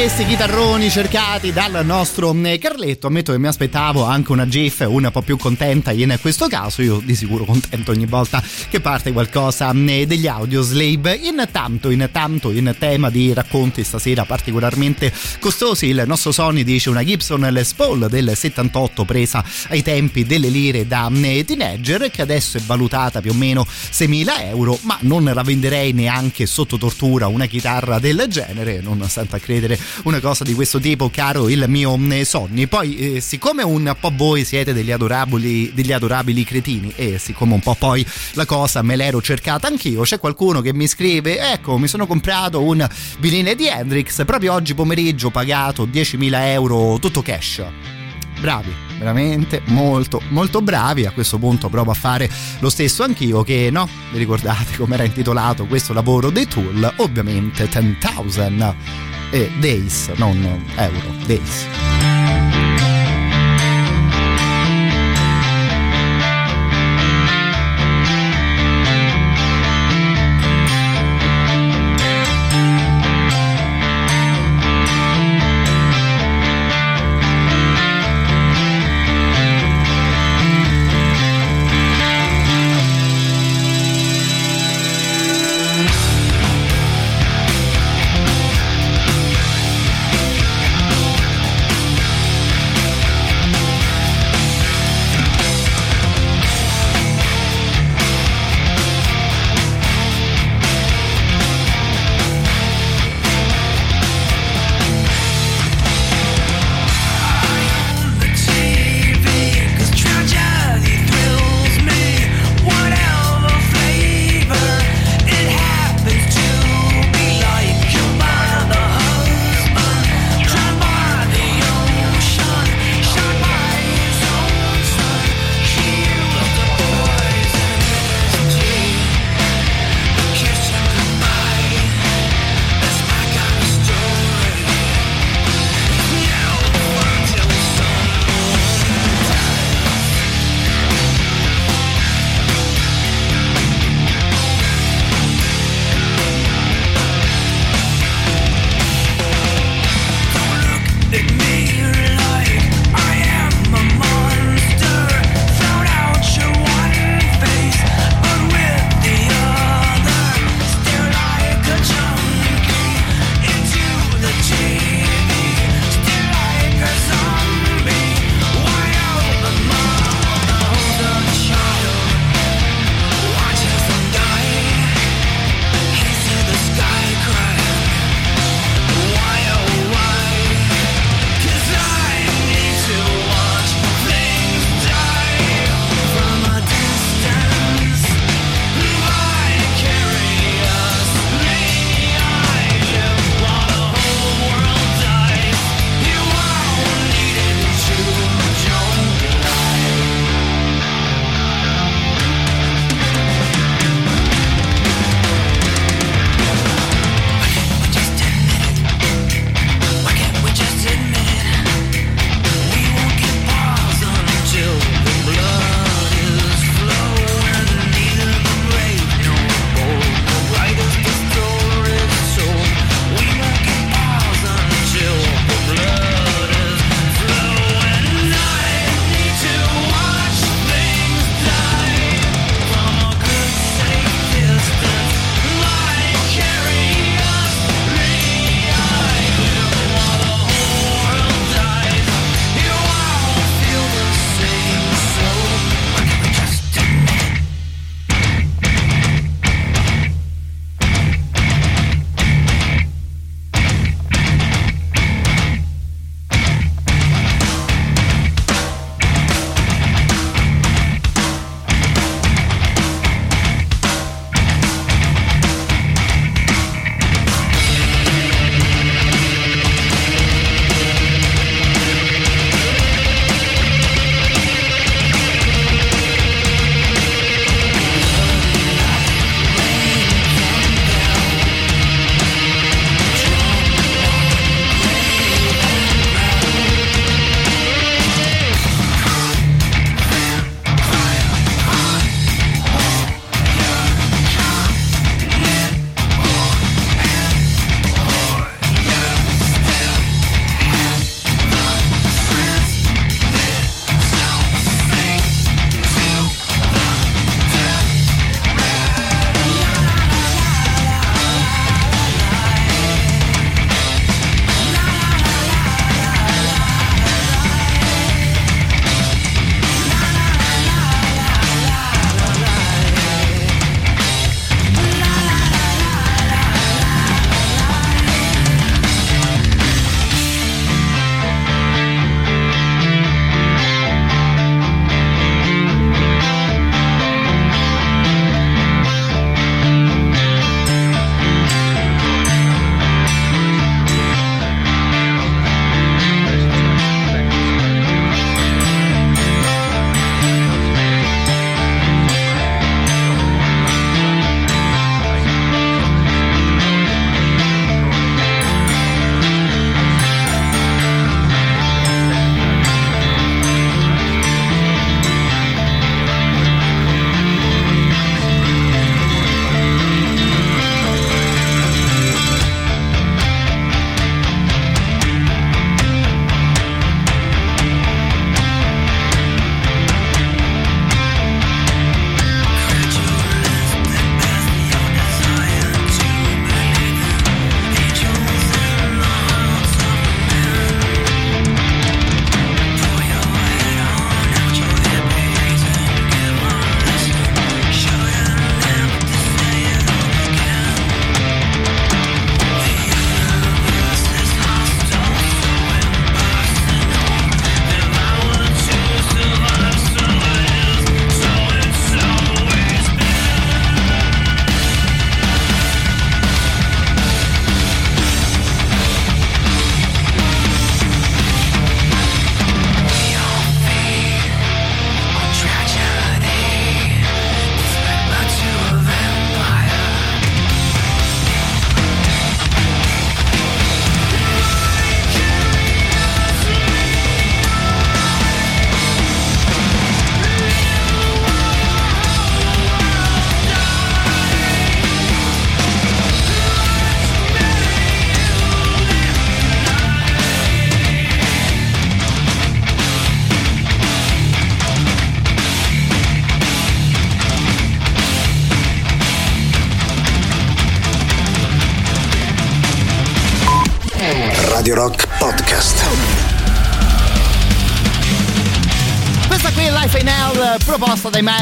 Questi chitarroni cercati dal nostro eh, Carletto, ammetto che mi aspettavo anche una GIF un po' più contenta in questo caso, io di sicuro contento ogni volta che parte qualcosa eh, degli audio slave. Intanto, intanto, in tema di racconti stasera particolarmente costosi, il nostro Sony dice una Gibson Les Paul del 78 presa ai tempi delle lire da eh, teenager che adesso è valutata più o meno 6.000 euro, ma non la venderei neanche sotto tortura una chitarra del genere, non stante a credere una cosa di questo tipo, caro il mio eh, Sonny. Poi, eh, siccome un po' voi siete degli adorabili, degli adorabili cretini e siccome un po' poi la cosa me l'ero cercata anch'io, c'è qualcuno che mi scrive, ecco, mi sono comprato un vinile di Hendrix proprio oggi pomeriggio pagato 10.000 euro tutto cash. Bravi, veramente molto molto bravi. A questo punto provo a fare lo stesso anch'io che no, vi ricordate come era intitolato questo lavoro dei Tool? Ovviamente 10.000 eh, days, non euro, days.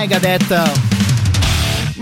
Megadeth.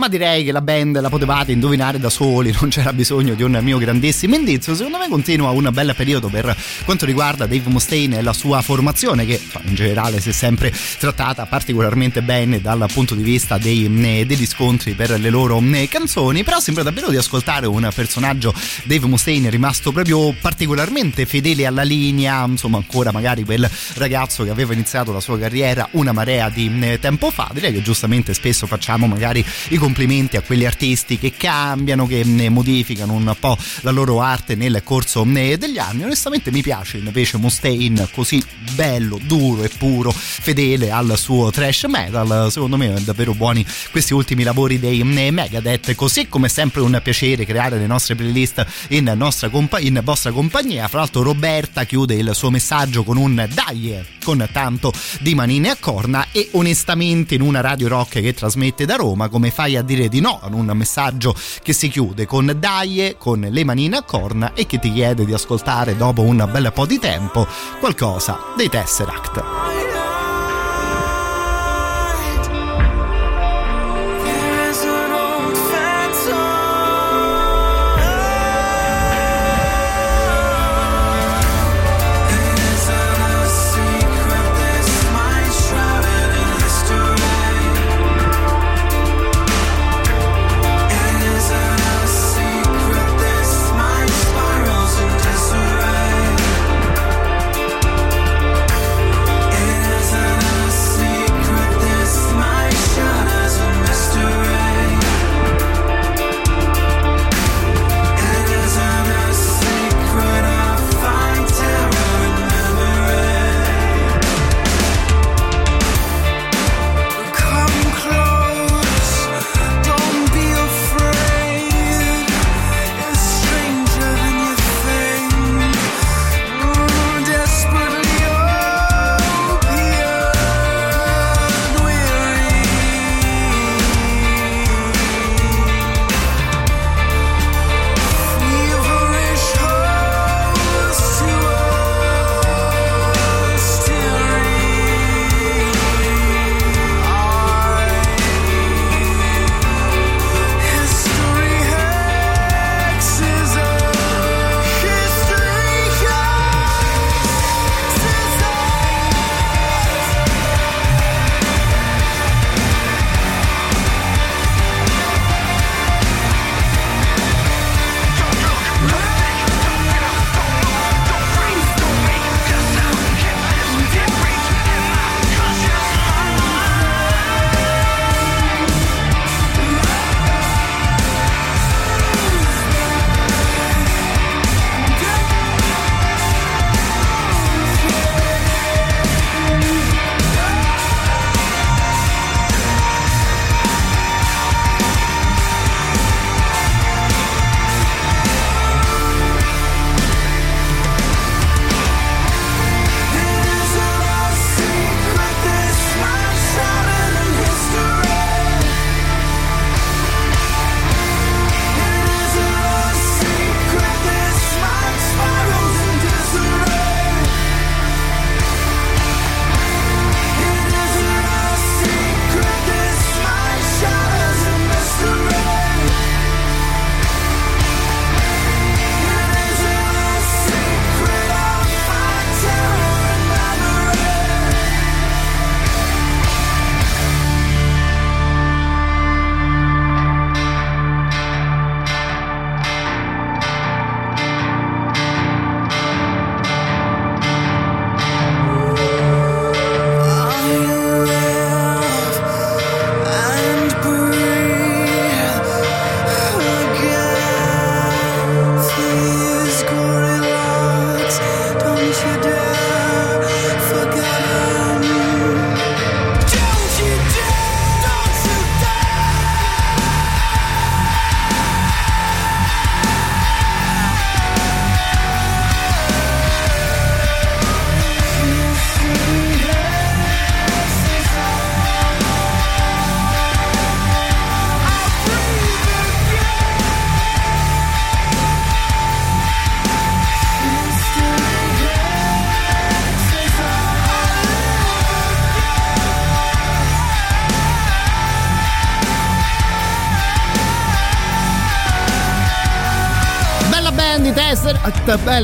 Ma direi che la band la potevate indovinare da soli, non c'era bisogno di un mio grandissimo indizio. Secondo me continua un bel periodo per quanto riguarda Dave Mustaine e la sua formazione, che in generale si è sempre trattata particolarmente bene dal punto di vista dei, eh, degli scontri per le loro eh, canzoni. Però sembra davvero di ascoltare un personaggio, Dave Mustaine, rimasto proprio particolarmente fedele alla linea, insomma, ancora magari quel ragazzo che aveva iniziato la sua carriera una marea di eh, tempo fa. Direi che giustamente spesso facciamo magari i complimenti a quegli artisti che cambiano, che ne modificano un po' la loro arte nel corso eh, degli anni. Onestamente mi piace invece Mustaine così bello, duro e puro, fedele al suo trash metal. Secondo me davvero buoni questi ultimi lavori dei eh, Megadeth. Così come è sempre un piacere creare le nostre playlist in, nostra compa- in vostra compagnia. Fra l'altro Roberta chiude il suo messaggio con un dai con tanto di manine a corna e onestamente in una radio rock che trasmette da Roma come fai a dire di no a un messaggio che si chiude con Daie, con le manine a corna e che ti chiede di ascoltare dopo un bel po' di tempo qualcosa dei Tesseract.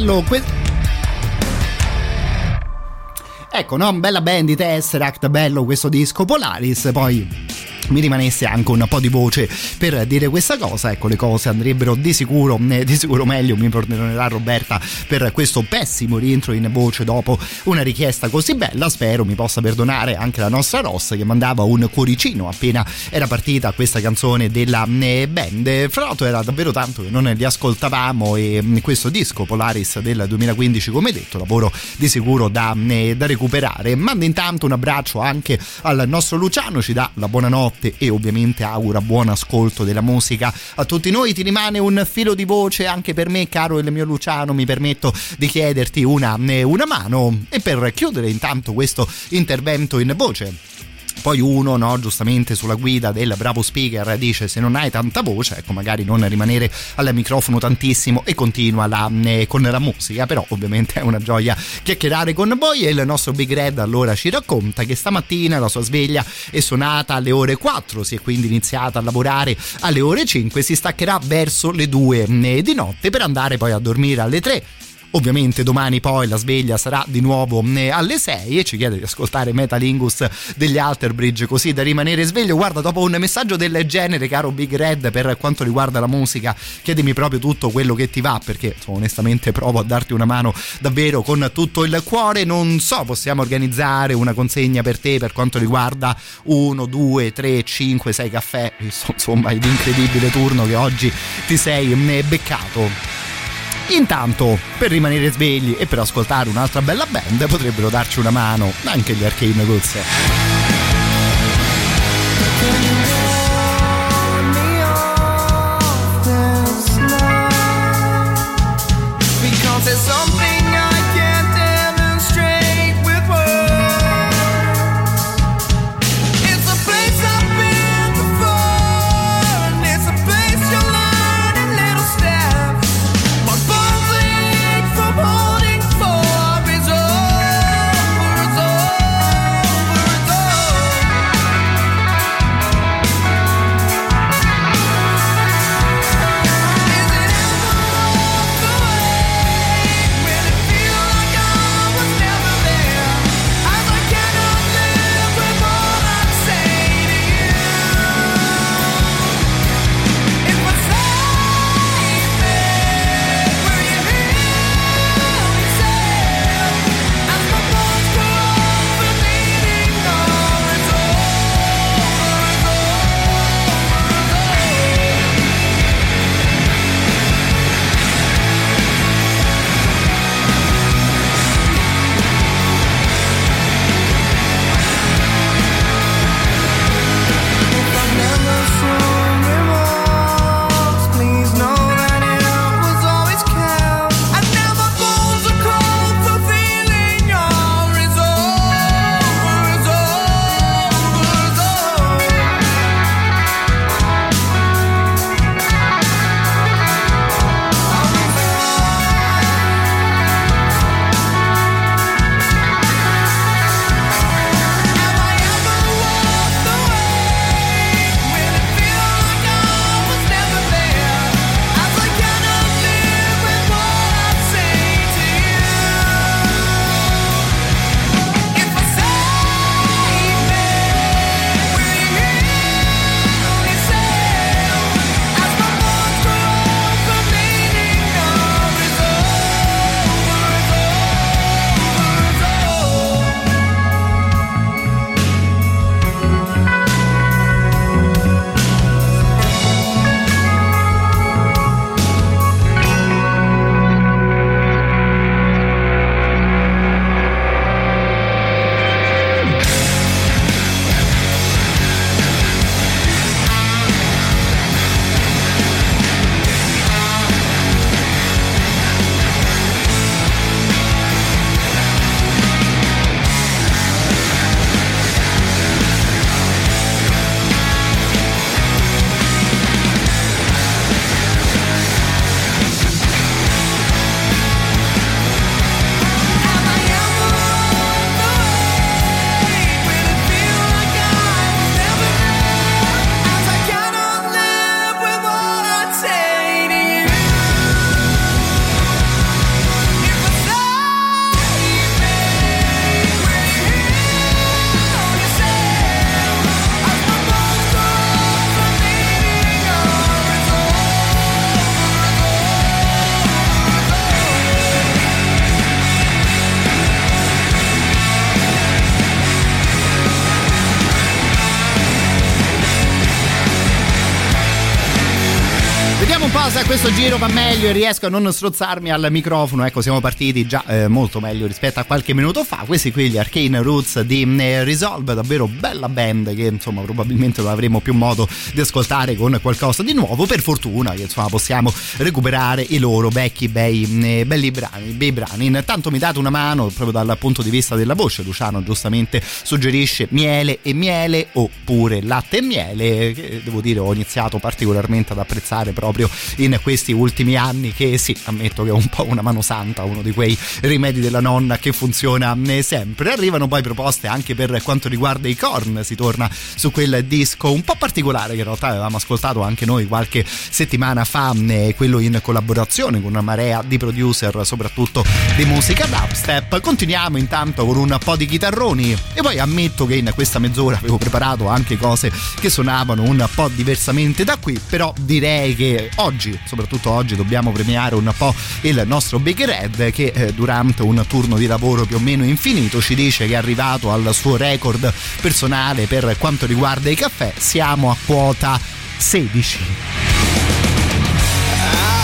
Bello. que- Ecco, no? Bella band di Tesseract, bello questo disco Polaris, poi mi rimanesse anche un po' di voce per dire questa cosa. Ecco, le cose andrebbero di sicuro, eh, di sicuro meglio. Mi perdonerà Roberta per questo pessimo rientro in voce dopo una richiesta così bella. Spero mi possa perdonare anche la nostra Ross che mandava un cuoricino appena era partita questa canzone della eh, band. Fra l'altro era davvero tanto che non li ascoltavamo e mm, questo disco Polaris del 2015, come detto, lavoro di sicuro da, eh, da recuperare. Mando intanto un abbraccio anche al nostro Luciano, ci dà la buonanotte e ovviamente augura buon ascolto della musica a tutti noi. Ti rimane un filo di voce anche per me, caro il mio Luciano. Mi permetto di chiederti una, eh, una mano e per chiudere intanto questo intervento in voce. Poi uno, no, giustamente sulla guida del bravo speaker dice se non hai tanta voce, ecco magari non rimanere al microfono tantissimo. E continua la, eh, con la musica, però ovviamente è una gioia chiacchierare con voi. E il nostro Big Red allora ci racconta che stamattina la sua sveglia è suonata alle ore 4, si è quindi iniziata a lavorare alle ore 5, si staccherà verso le 2 eh, di notte per andare poi a dormire alle 3 Ovviamente domani poi la sveglia sarà di nuovo eh, alle 6 e ci chiede di ascoltare Metalingus degli Alter Bridge così da rimanere sveglio. Guarda, dopo un messaggio del genere, caro Big Red, per quanto riguarda la musica, chiedimi proprio tutto quello che ti va perché insomma, onestamente provo a darti una mano davvero con tutto il cuore. Non so, possiamo organizzare una consegna per te per quanto riguarda 1, 2, 3, 5, 6 caffè, visto insomma l'incredibile turno che oggi ti sei eh, beccato. Intanto, per rimanere svegli e per ascoltare un'altra bella band, potrebbero darci una mano anche gli Arcane Goods. Questo giro va meglio e riesco a non strozzarmi al microfono. Ecco, siamo partiti già eh, molto meglio rispetto a qualche minuto fa. Questi qui gli Arcane Roots di eh, Resolve, davvero bella band che insomma probabilmente non avremo più modo di ascoltare con qualcosa di nuovo. Per fortuna che insomma possiamo recuperare i loro vecchi bei, eh, belli brani, bei brani. Intanto mi date una mano proprio dal punto di vista della voce. Luciano giustamente suggerisce miele e miele oppure latte e miele, che devo dire ho iniziato particolarmente ad apprezzare proprio in questi ultimi anni che sì, ammetto che è un po' una mano santa, uno di quei rimedi della nonna che funziona eh, sempre. Arrivano poi proposte anche per quanto riguarda i corn, si torna su quel disco un po' particolare che in realtà avevamo ascoltato anche noi qualche settimana fa, eh, quello in collaborazione con una marea di producer, soprattutto di musica dubstep. Continuiamo intanto con un po' di chitarroni e poi ammetto che in questa mezz'ora avevo preparato anche cose che suonavano un po' diversamente da qui, però direi che oggi, soprattutto oggi, dobbiamo premiare un po' il nostro Big Red che eh, durante un turno di lavoro più o meno infinito ci dice che è arrivato al suo record personale per quanto riguarda i caffè, siamo a quota 16. I've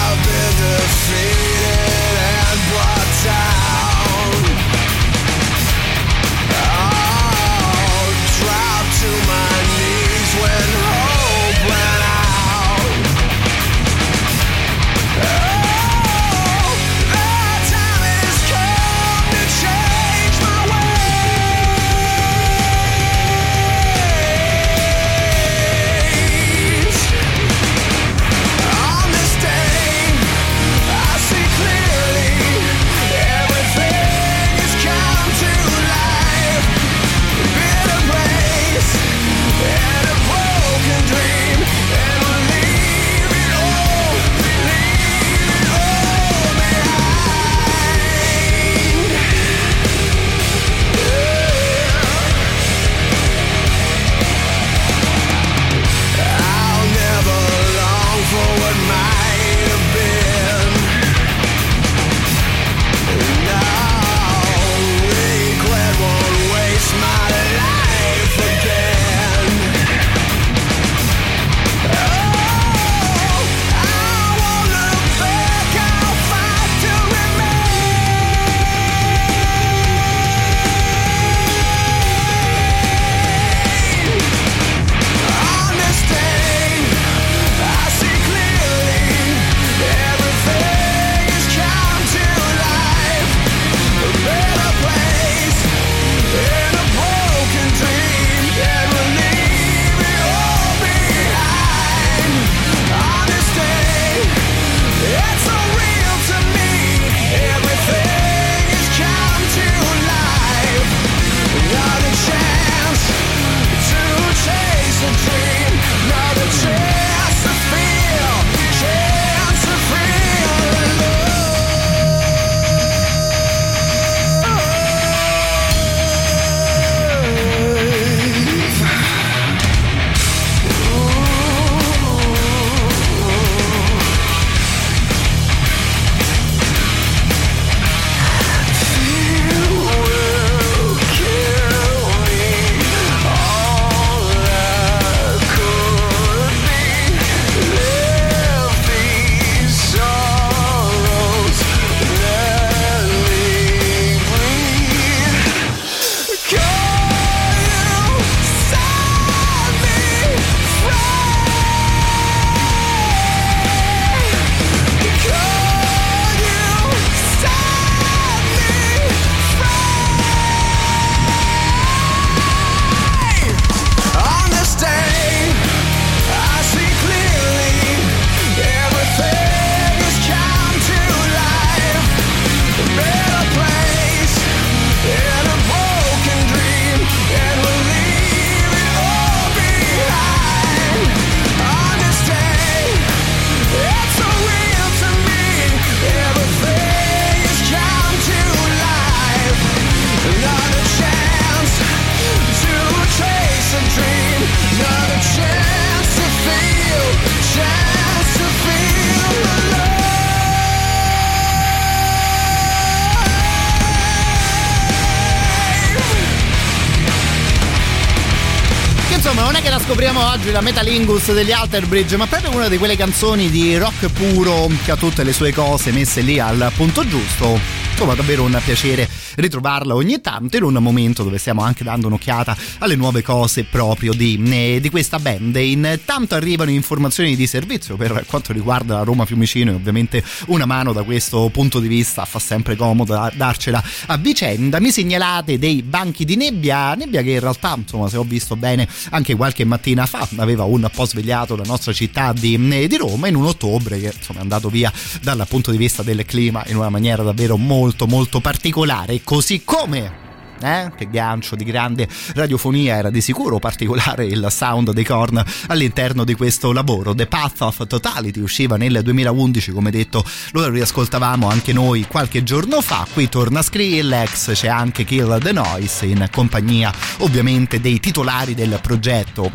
la Metalingus degli Alter Bridge, ma proprio una di quelle canzoni di rock puro che ha tutte le sue cose messe lì al punto giusto. Insomma, davvero un piacere ritrovarla ogni tanto in un momento dove stiamo anche dando un'occhiata alle nuove cose proprio di, eh, di questa band. Intanto arrivano informazioni di servizio per quanto riguarda la Roma Fiumicino e ovviamente una mano da questo punto di vista fa sempre comodo da- darcela a vicenda. Mi segnalate dei banchi di nebbia, nebbia che in realtà, insomma, se ho visto bene, anche qualche mattina fa aveva un po' svegliato la nostra città di, eh, di Roma in un ottobre che insomma è andato via dal punto di vista del clima in una maniera davvero molto molto particolare, così come eh? Che gancio di grande radiofonia era di sicuro particolare il sound dei Korn all'interno di questo lavoro. The Path of Totality usciva nel 2011, come detto, lo riascoltavamo anche noi qualche giorno fa. Qui torna Skrillex, c'è anche Kill the Noise in compagnia ovviamente dei titolari del progetto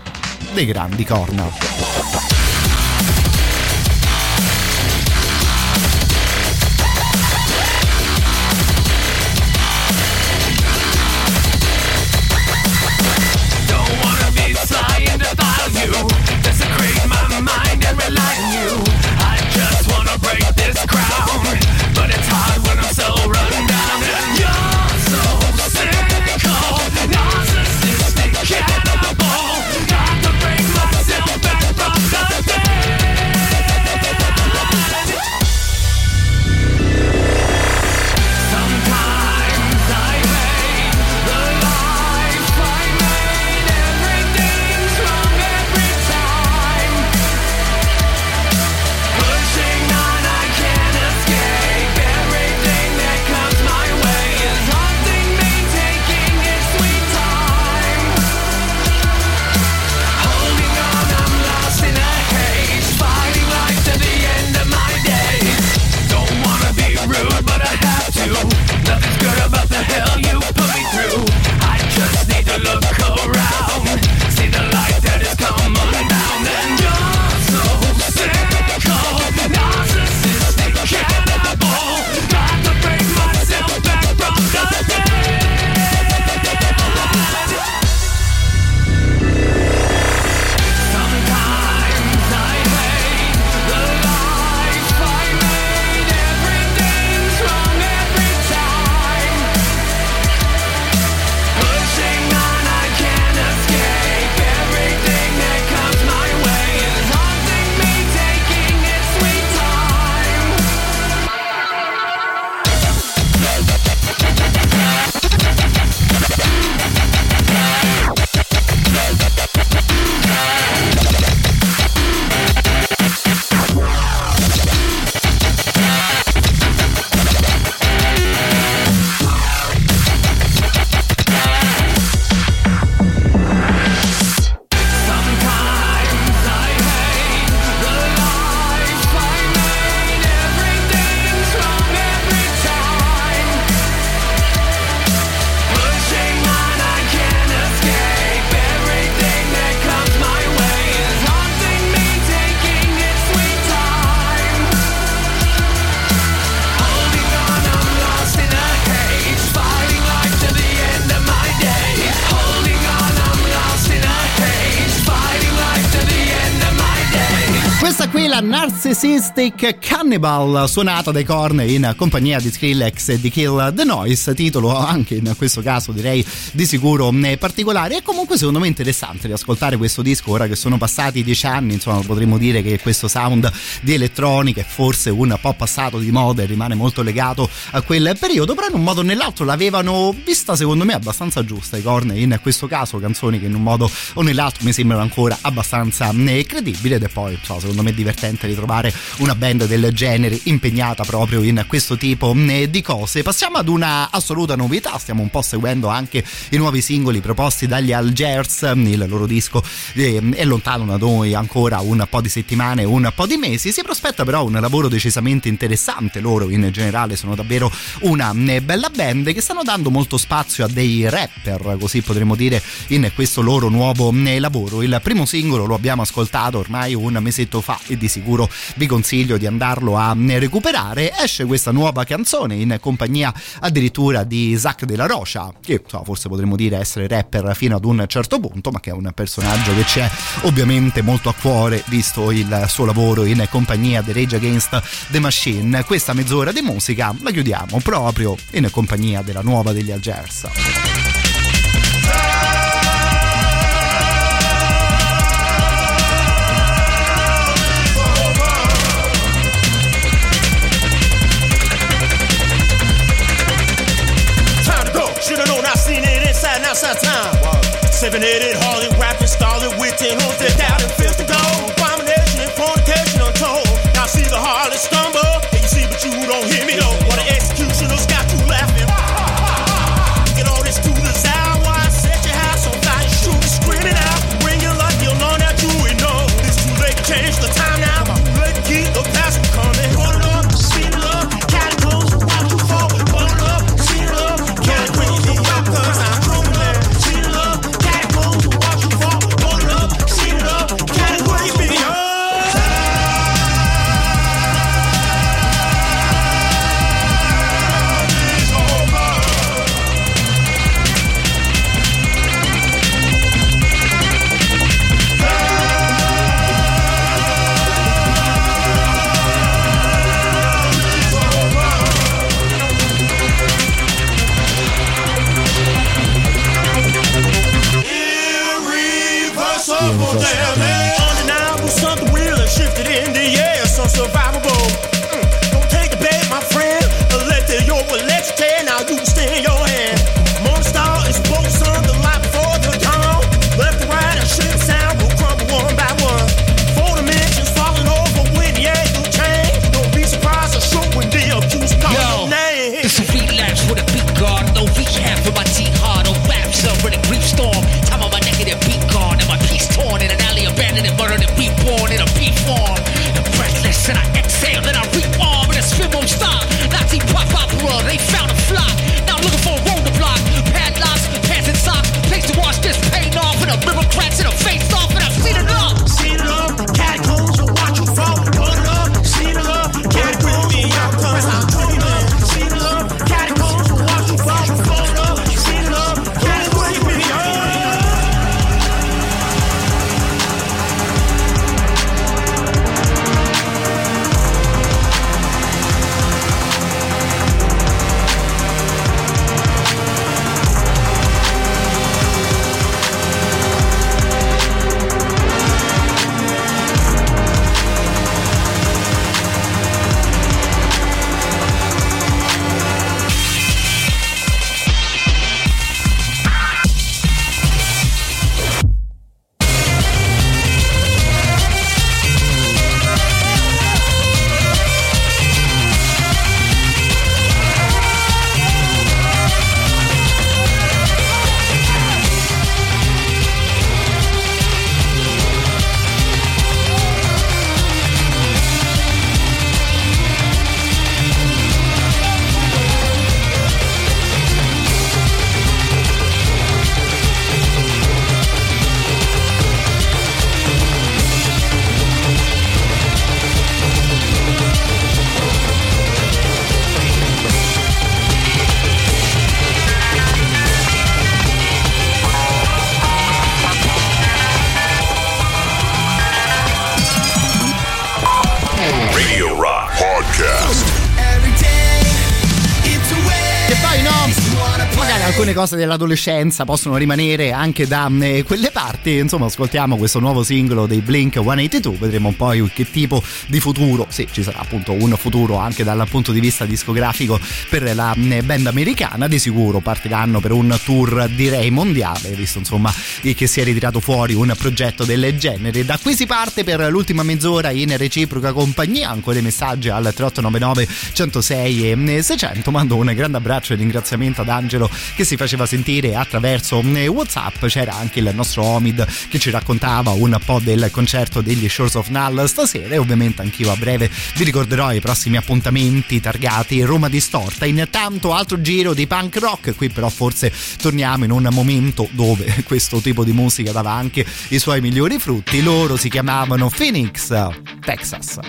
dei grandi Korn. Narcissistic Cannibal, suonata dai Korn in compagnia di Skrillex e di Kill the Noise, titolo anche in questo caso direi di sicuro eh, particolare. E comunque secondo me interessante riascoltare questo disco ora che sono passati dieci anni, insomma potremmo dire che questo sound di elettronica è forse un po' passato di moda e rimane molto legato a quel periodo, però in un modo o nell'altro l'avevano vista secondo me abbastanza giusta i Korn in questo caso, canzoni che in un modo o nell'altro mi sembrano ancora abbastanza eh, credibili ed è poi insomma, secondo me divertente ritrovare una band del genere impegnata proprio in questo tipo mm, eh, di cose. Passiamo ad una assoluta novità, stiamo un po' seguendo anche i nuovi singoli proposti dagli Algers, mm, il loro disco eh, è lontano da noi ancora un po' di settimane, un po' di mesi, si prospetta però un lavoro decisamente interessante, loro in generale sono davvero una mm, eh, bella band che stanno dando molto spazio a dei rapper, così potremmo dire, in questo loro nuovo lavoro. Il primo singolo lo abbiamo ascoltato ormai un mesetto fa e di sicuro vi vi consiglio di andarlo a eh, recuperare. Esce questa nuova canzone in compagnia addirittura di Isaac della Rocha, che so, forse potremmo dire essere rapper fino ad un certo punto, ma che è un personaggio che ci è ovviamente molto a cuore visto il suo lavoro in compagnia di Rage Against the Machine. Questa mezz'ora di musica la chiudiamo proprio in compagnia della nuova degli Algers. 7 headed Harley, rapping, starlet with 10 horns. cose dell'adolescenza possono rimanere anche da eh, quelle parti. Insomma, ascoltiamo questo nuovo singolo dei Blink 182, vedremo poi che tipo di futuro, se ci sarà appunto un futuro anche dal punto di vista discografico per la eh, band americana. Di sicuro partiranno per un tour direi mondiale, visto insomma che si è ritirato fuori un progetto del genere. Da qui si parte per l'ultima mezz'ora in reciproca compagnia, ancora i messaggi al 3899 106 e eh, 600. Mando un grande abbraccio e ringraziamento ad Angelo che si faceva sentire attraverso eh, Whatsapp. C'era anche il nostro Omid che ci raccontava un po' del concerto degli Shores of Null stasera e ovviamente anch'io a breve vi ricorderò i prossimi appuntamenti targati Roma Distorta. Intanto altro giro di punk rock, qui però forse torniamo in un momento dove questo tipo di musica dava anche i suoi migliori frutti. Loro si chiamavano Phoenix, Texas.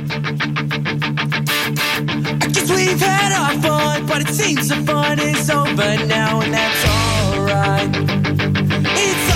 I guess we've had our fun, but it seems the fun is over now, and that's right. It's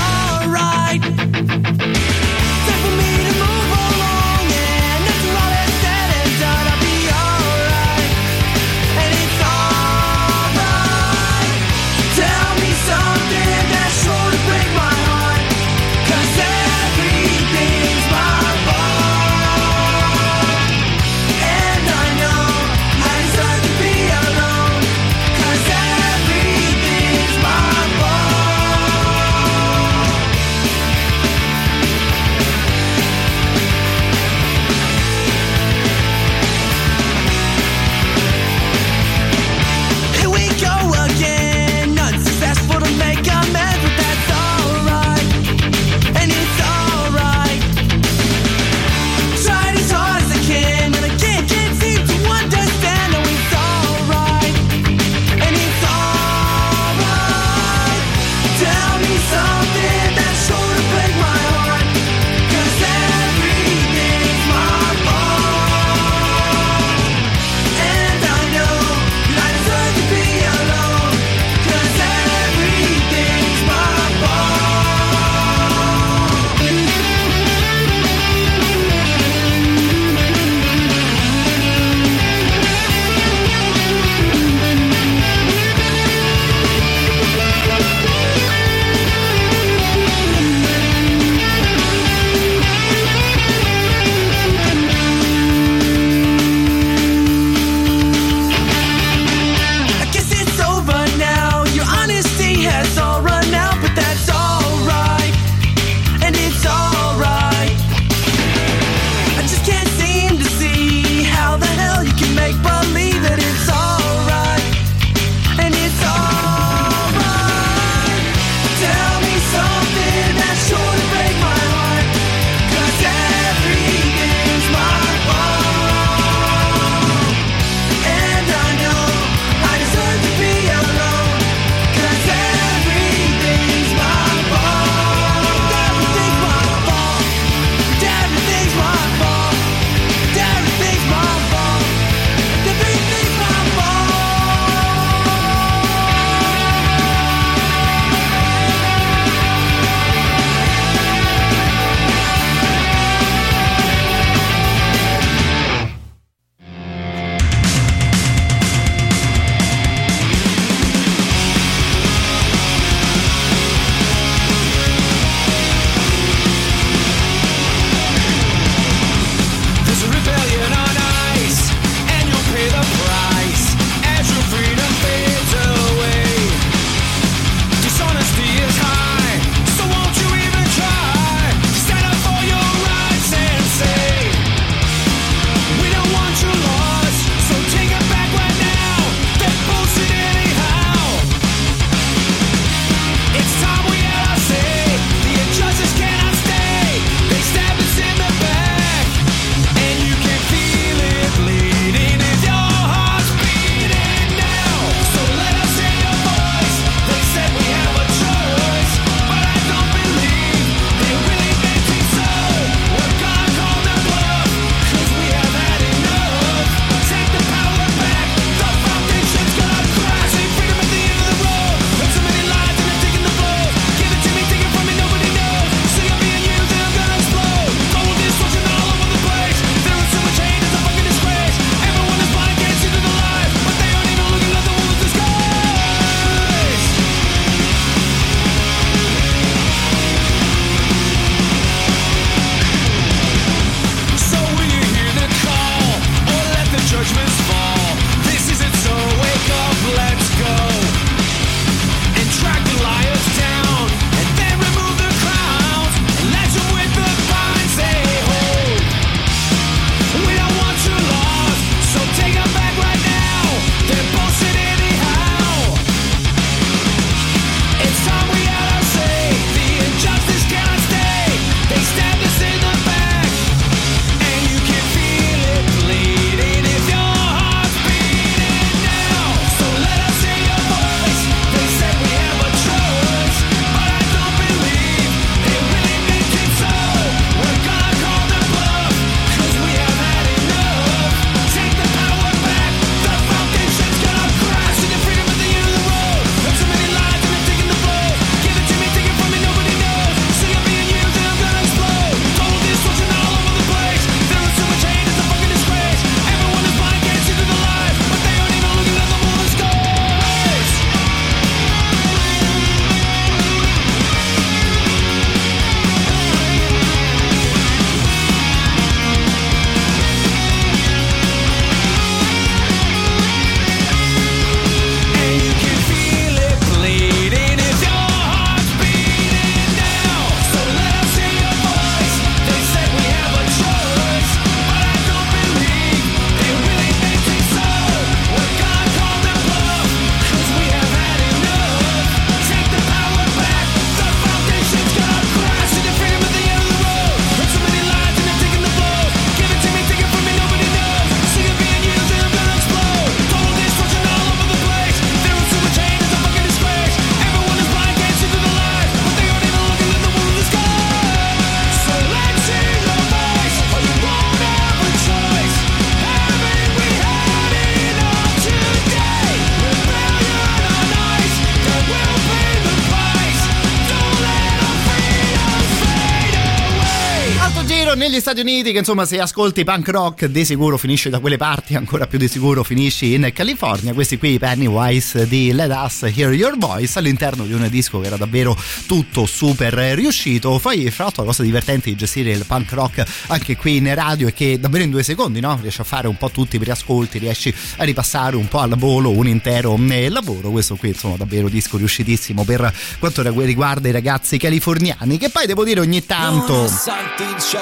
negli Stati Uniti che insomma se ascolti punk rock di sicuro finisci da quelle parti, ancora più di sicuro finisci in California. Questi qui Pennywise di Let Us Hear Your Voice all'interno di un disco che era davvero tutto super riuscito. Poi fra l'altro la cosa divertente di gestire il punk rock anche qui in radio è che davvero in due secondi no? riesci a fare un po' tutti i riascolti, riesci a ripassare un po' al volo un intero eh, lavoro. Questo qui insomma davvero disco riuscitissimo per quanto riguarda i ragazzi californiani che poi devo dire ogni tanto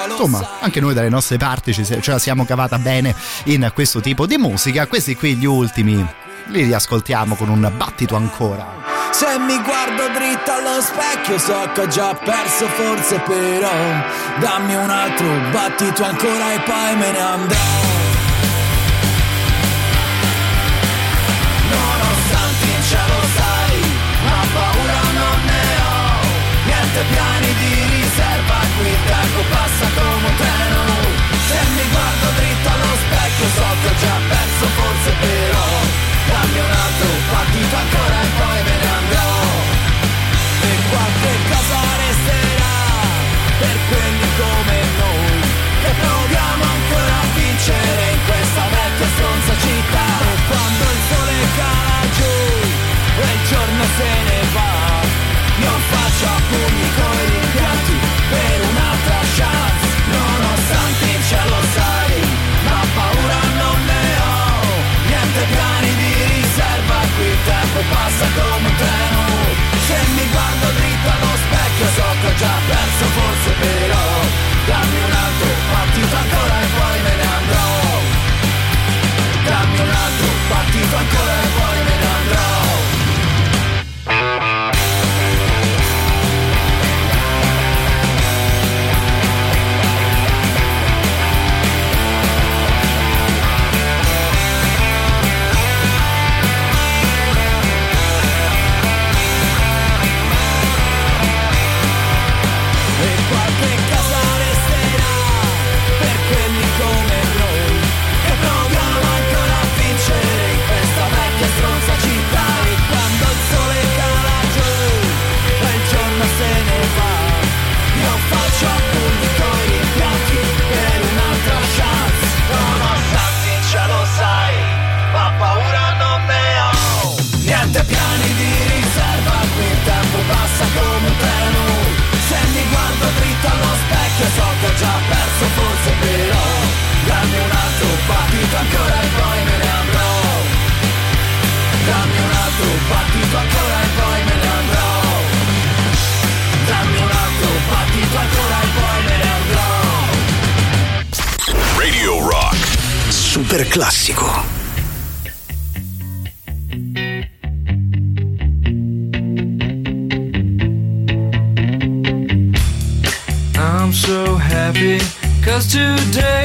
insomma anche noi dalle nostre parti ci, ce la siamo cavata bene in questo tipo di musica. Questi qui gli ultimi li riascoltiamo con un battito ancora. Se mi guardo dritto allo specchio so che ho già perso forse però Dammi un altro battito ancora e poi me ne andrò e qualche cosa resterà per quelli come noi Che proviamo ancora a vincere in questa vecchia stronza città. E quando il sole cala giù e giorno se ne va Io faccio pugni come un treno Se mi guardo dritto allo specchio so che già perso forse però Dammi un altro battito ancora e poi me ne andrò. Dammi un altro battito ancora e poi già perso forse però Dammi un altro battito ancora e poi me ne andrò Dammi un altro battito ancora e poi me ne andrò Dammi un altro battito ancora e poi me ne andrò Radio Rock. Super classico. just today.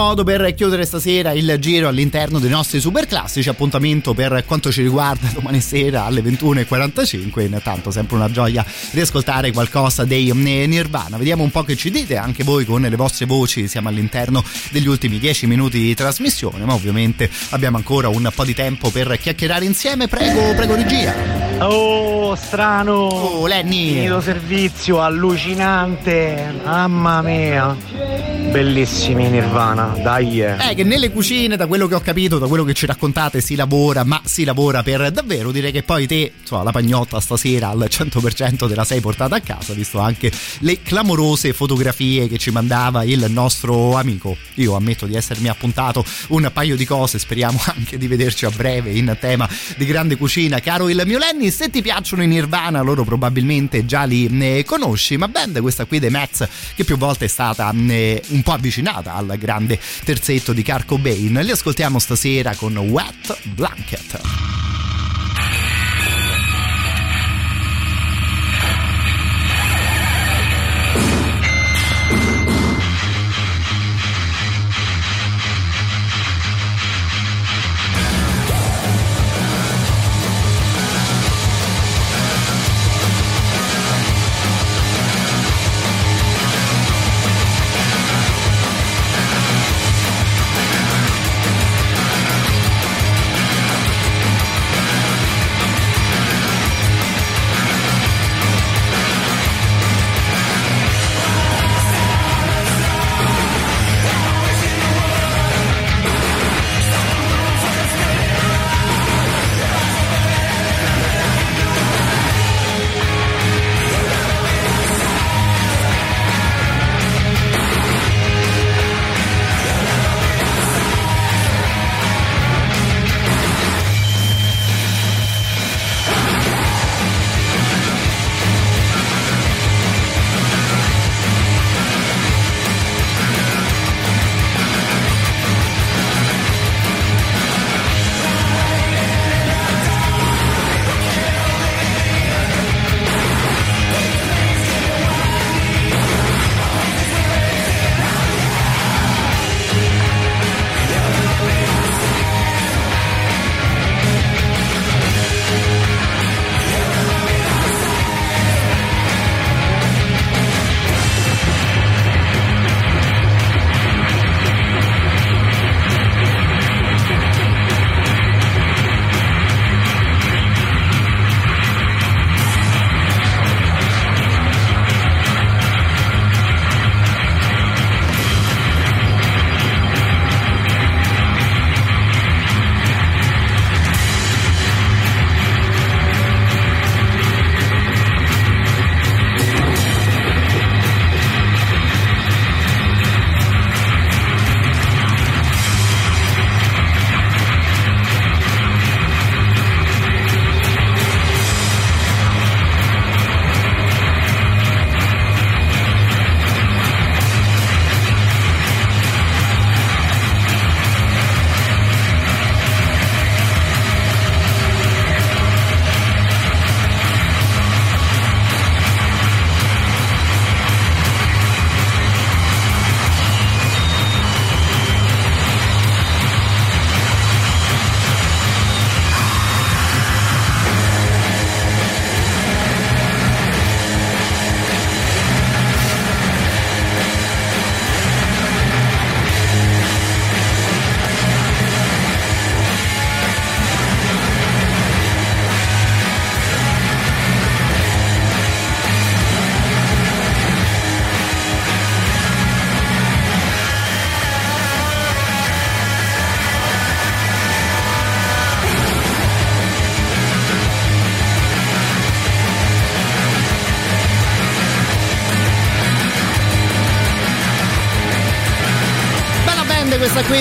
Modo per chiudere stasera il giro all'interno dei nostri super classici. Appuntamento per quanto ci riguarda domani sera alle 21.45. Intanto, sempre una gioia riascoltare qualcosa dei eh, Nirvana. Vediamo un po' che ci dite anche voi con le vostre voci. Siamo all'interno degli ultimi 10 minuti di trasmissione, ma ovviamente abbiamo ancora un po' di tempo per chiacchierare insieme. Prego, prego, regia. Oh, strano! Oh, Lenny! Finito servizio, allucinante! Mamma mia! Bellissimi Nirvana, dai! Eh, che nelle cucine, da quello che ho capito, da quello che ci raccontate, si lavora, ma si lavora per davvero. Direi che poi te, insomma, la pagnotta stasera al 100% te la sei portata a casa, visto anche le clamorose fotografie che ci mandava il nostro amico. Io ammetto di essermi appuntato un paio di cose, speriamo anche di vederci a breve in tema di grande cucina. Caro il mio Lenny, se ti piacciono i Nirvana, loro probabilmente già li ne conosci, ma band questa qui dei Mets che più volte è stata eh, un po' avvicinata al grande terzetto di Carco Bane. Li ascoltiamo stasera con Wet Blanket.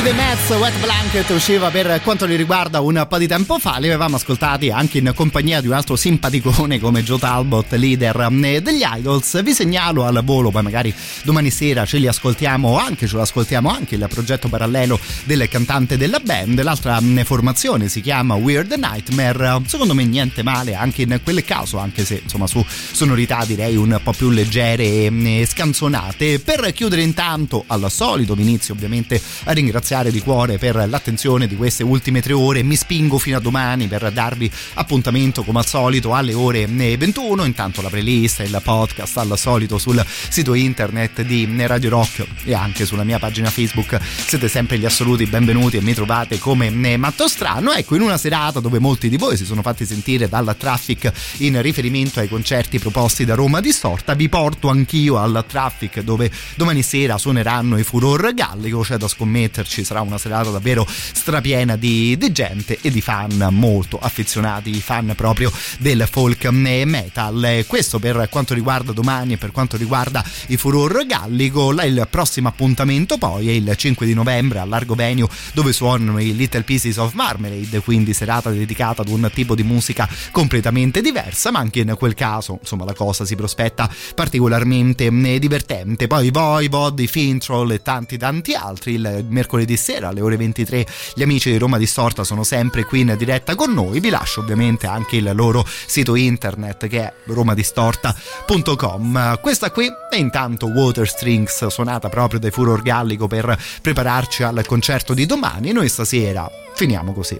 Questa qui Wet Blanket usciva per quanto li riguarda un po' di tempo fa. Li avevamo ascoltati anche in compagnia di un altro simpaticone come Joe Talbot leader eh, degli Idols. Vi segnalo al volo poi magari domani sera ce li ascoltiamo anche ce l'ascoltiamo anche il progetto parallelo del cantante della band. L'altra mh, formazione si chiama Weird Nightmare. Secondo me niente male anche in quel caso anche se insomma su sonorità direi un po' più leggere e mh, scanzonate per chiudere intanto al solito inizio ovviamente a ringraziare di cuore per l'attenzione di queste ultime tre ore. Mi spingo fino a domani per darvi appuntamento come al solito alle ore 21. Intanto la playlist e il podcast al solito sul sito internet di Radio Rock e anche sulla mia pagina Facebook. Siete sempre gli assoluti benvenuti e mi trovate come Matto Strano. Ecco, in una serata dove molti di voi si sono fatti sentire dal traffic in riferimento ai concerti proposti da Roma Distorta, vi porto anch'io al traffic dove domani sera suoneranno i Furor Gallico. C'è da scommetterci, sarà una serata davvero strapiena di, di gente e di fan molto affezionati, fan proprio del folk metal. Questo per quanto riguarda domani e per quanto riguarda i Furor Gallico. Il prossimo appuntamento poi è il 5 di novembre al Largo Venue dove suonano i Little Pieces of Marmalade, quindi serata dedicata ad un tipo di musica completamente diversa, ma anche in quel caso, insomma, la cosa si prospetta particolarmente divertente. Poi Voivod, i Fintroll e tanti tanti altri il mercoledì sera alle ore 23 gli amici di Roma Distorta sono sempre qui in diretta con noi. Vi lascio ovviamente anche il loro sito internet che è romadistorta.com questa qui è intanto Water Strings suonata proprio dai Furor Gallico per prepararci al concerto di domani. Noi stasera finiamo così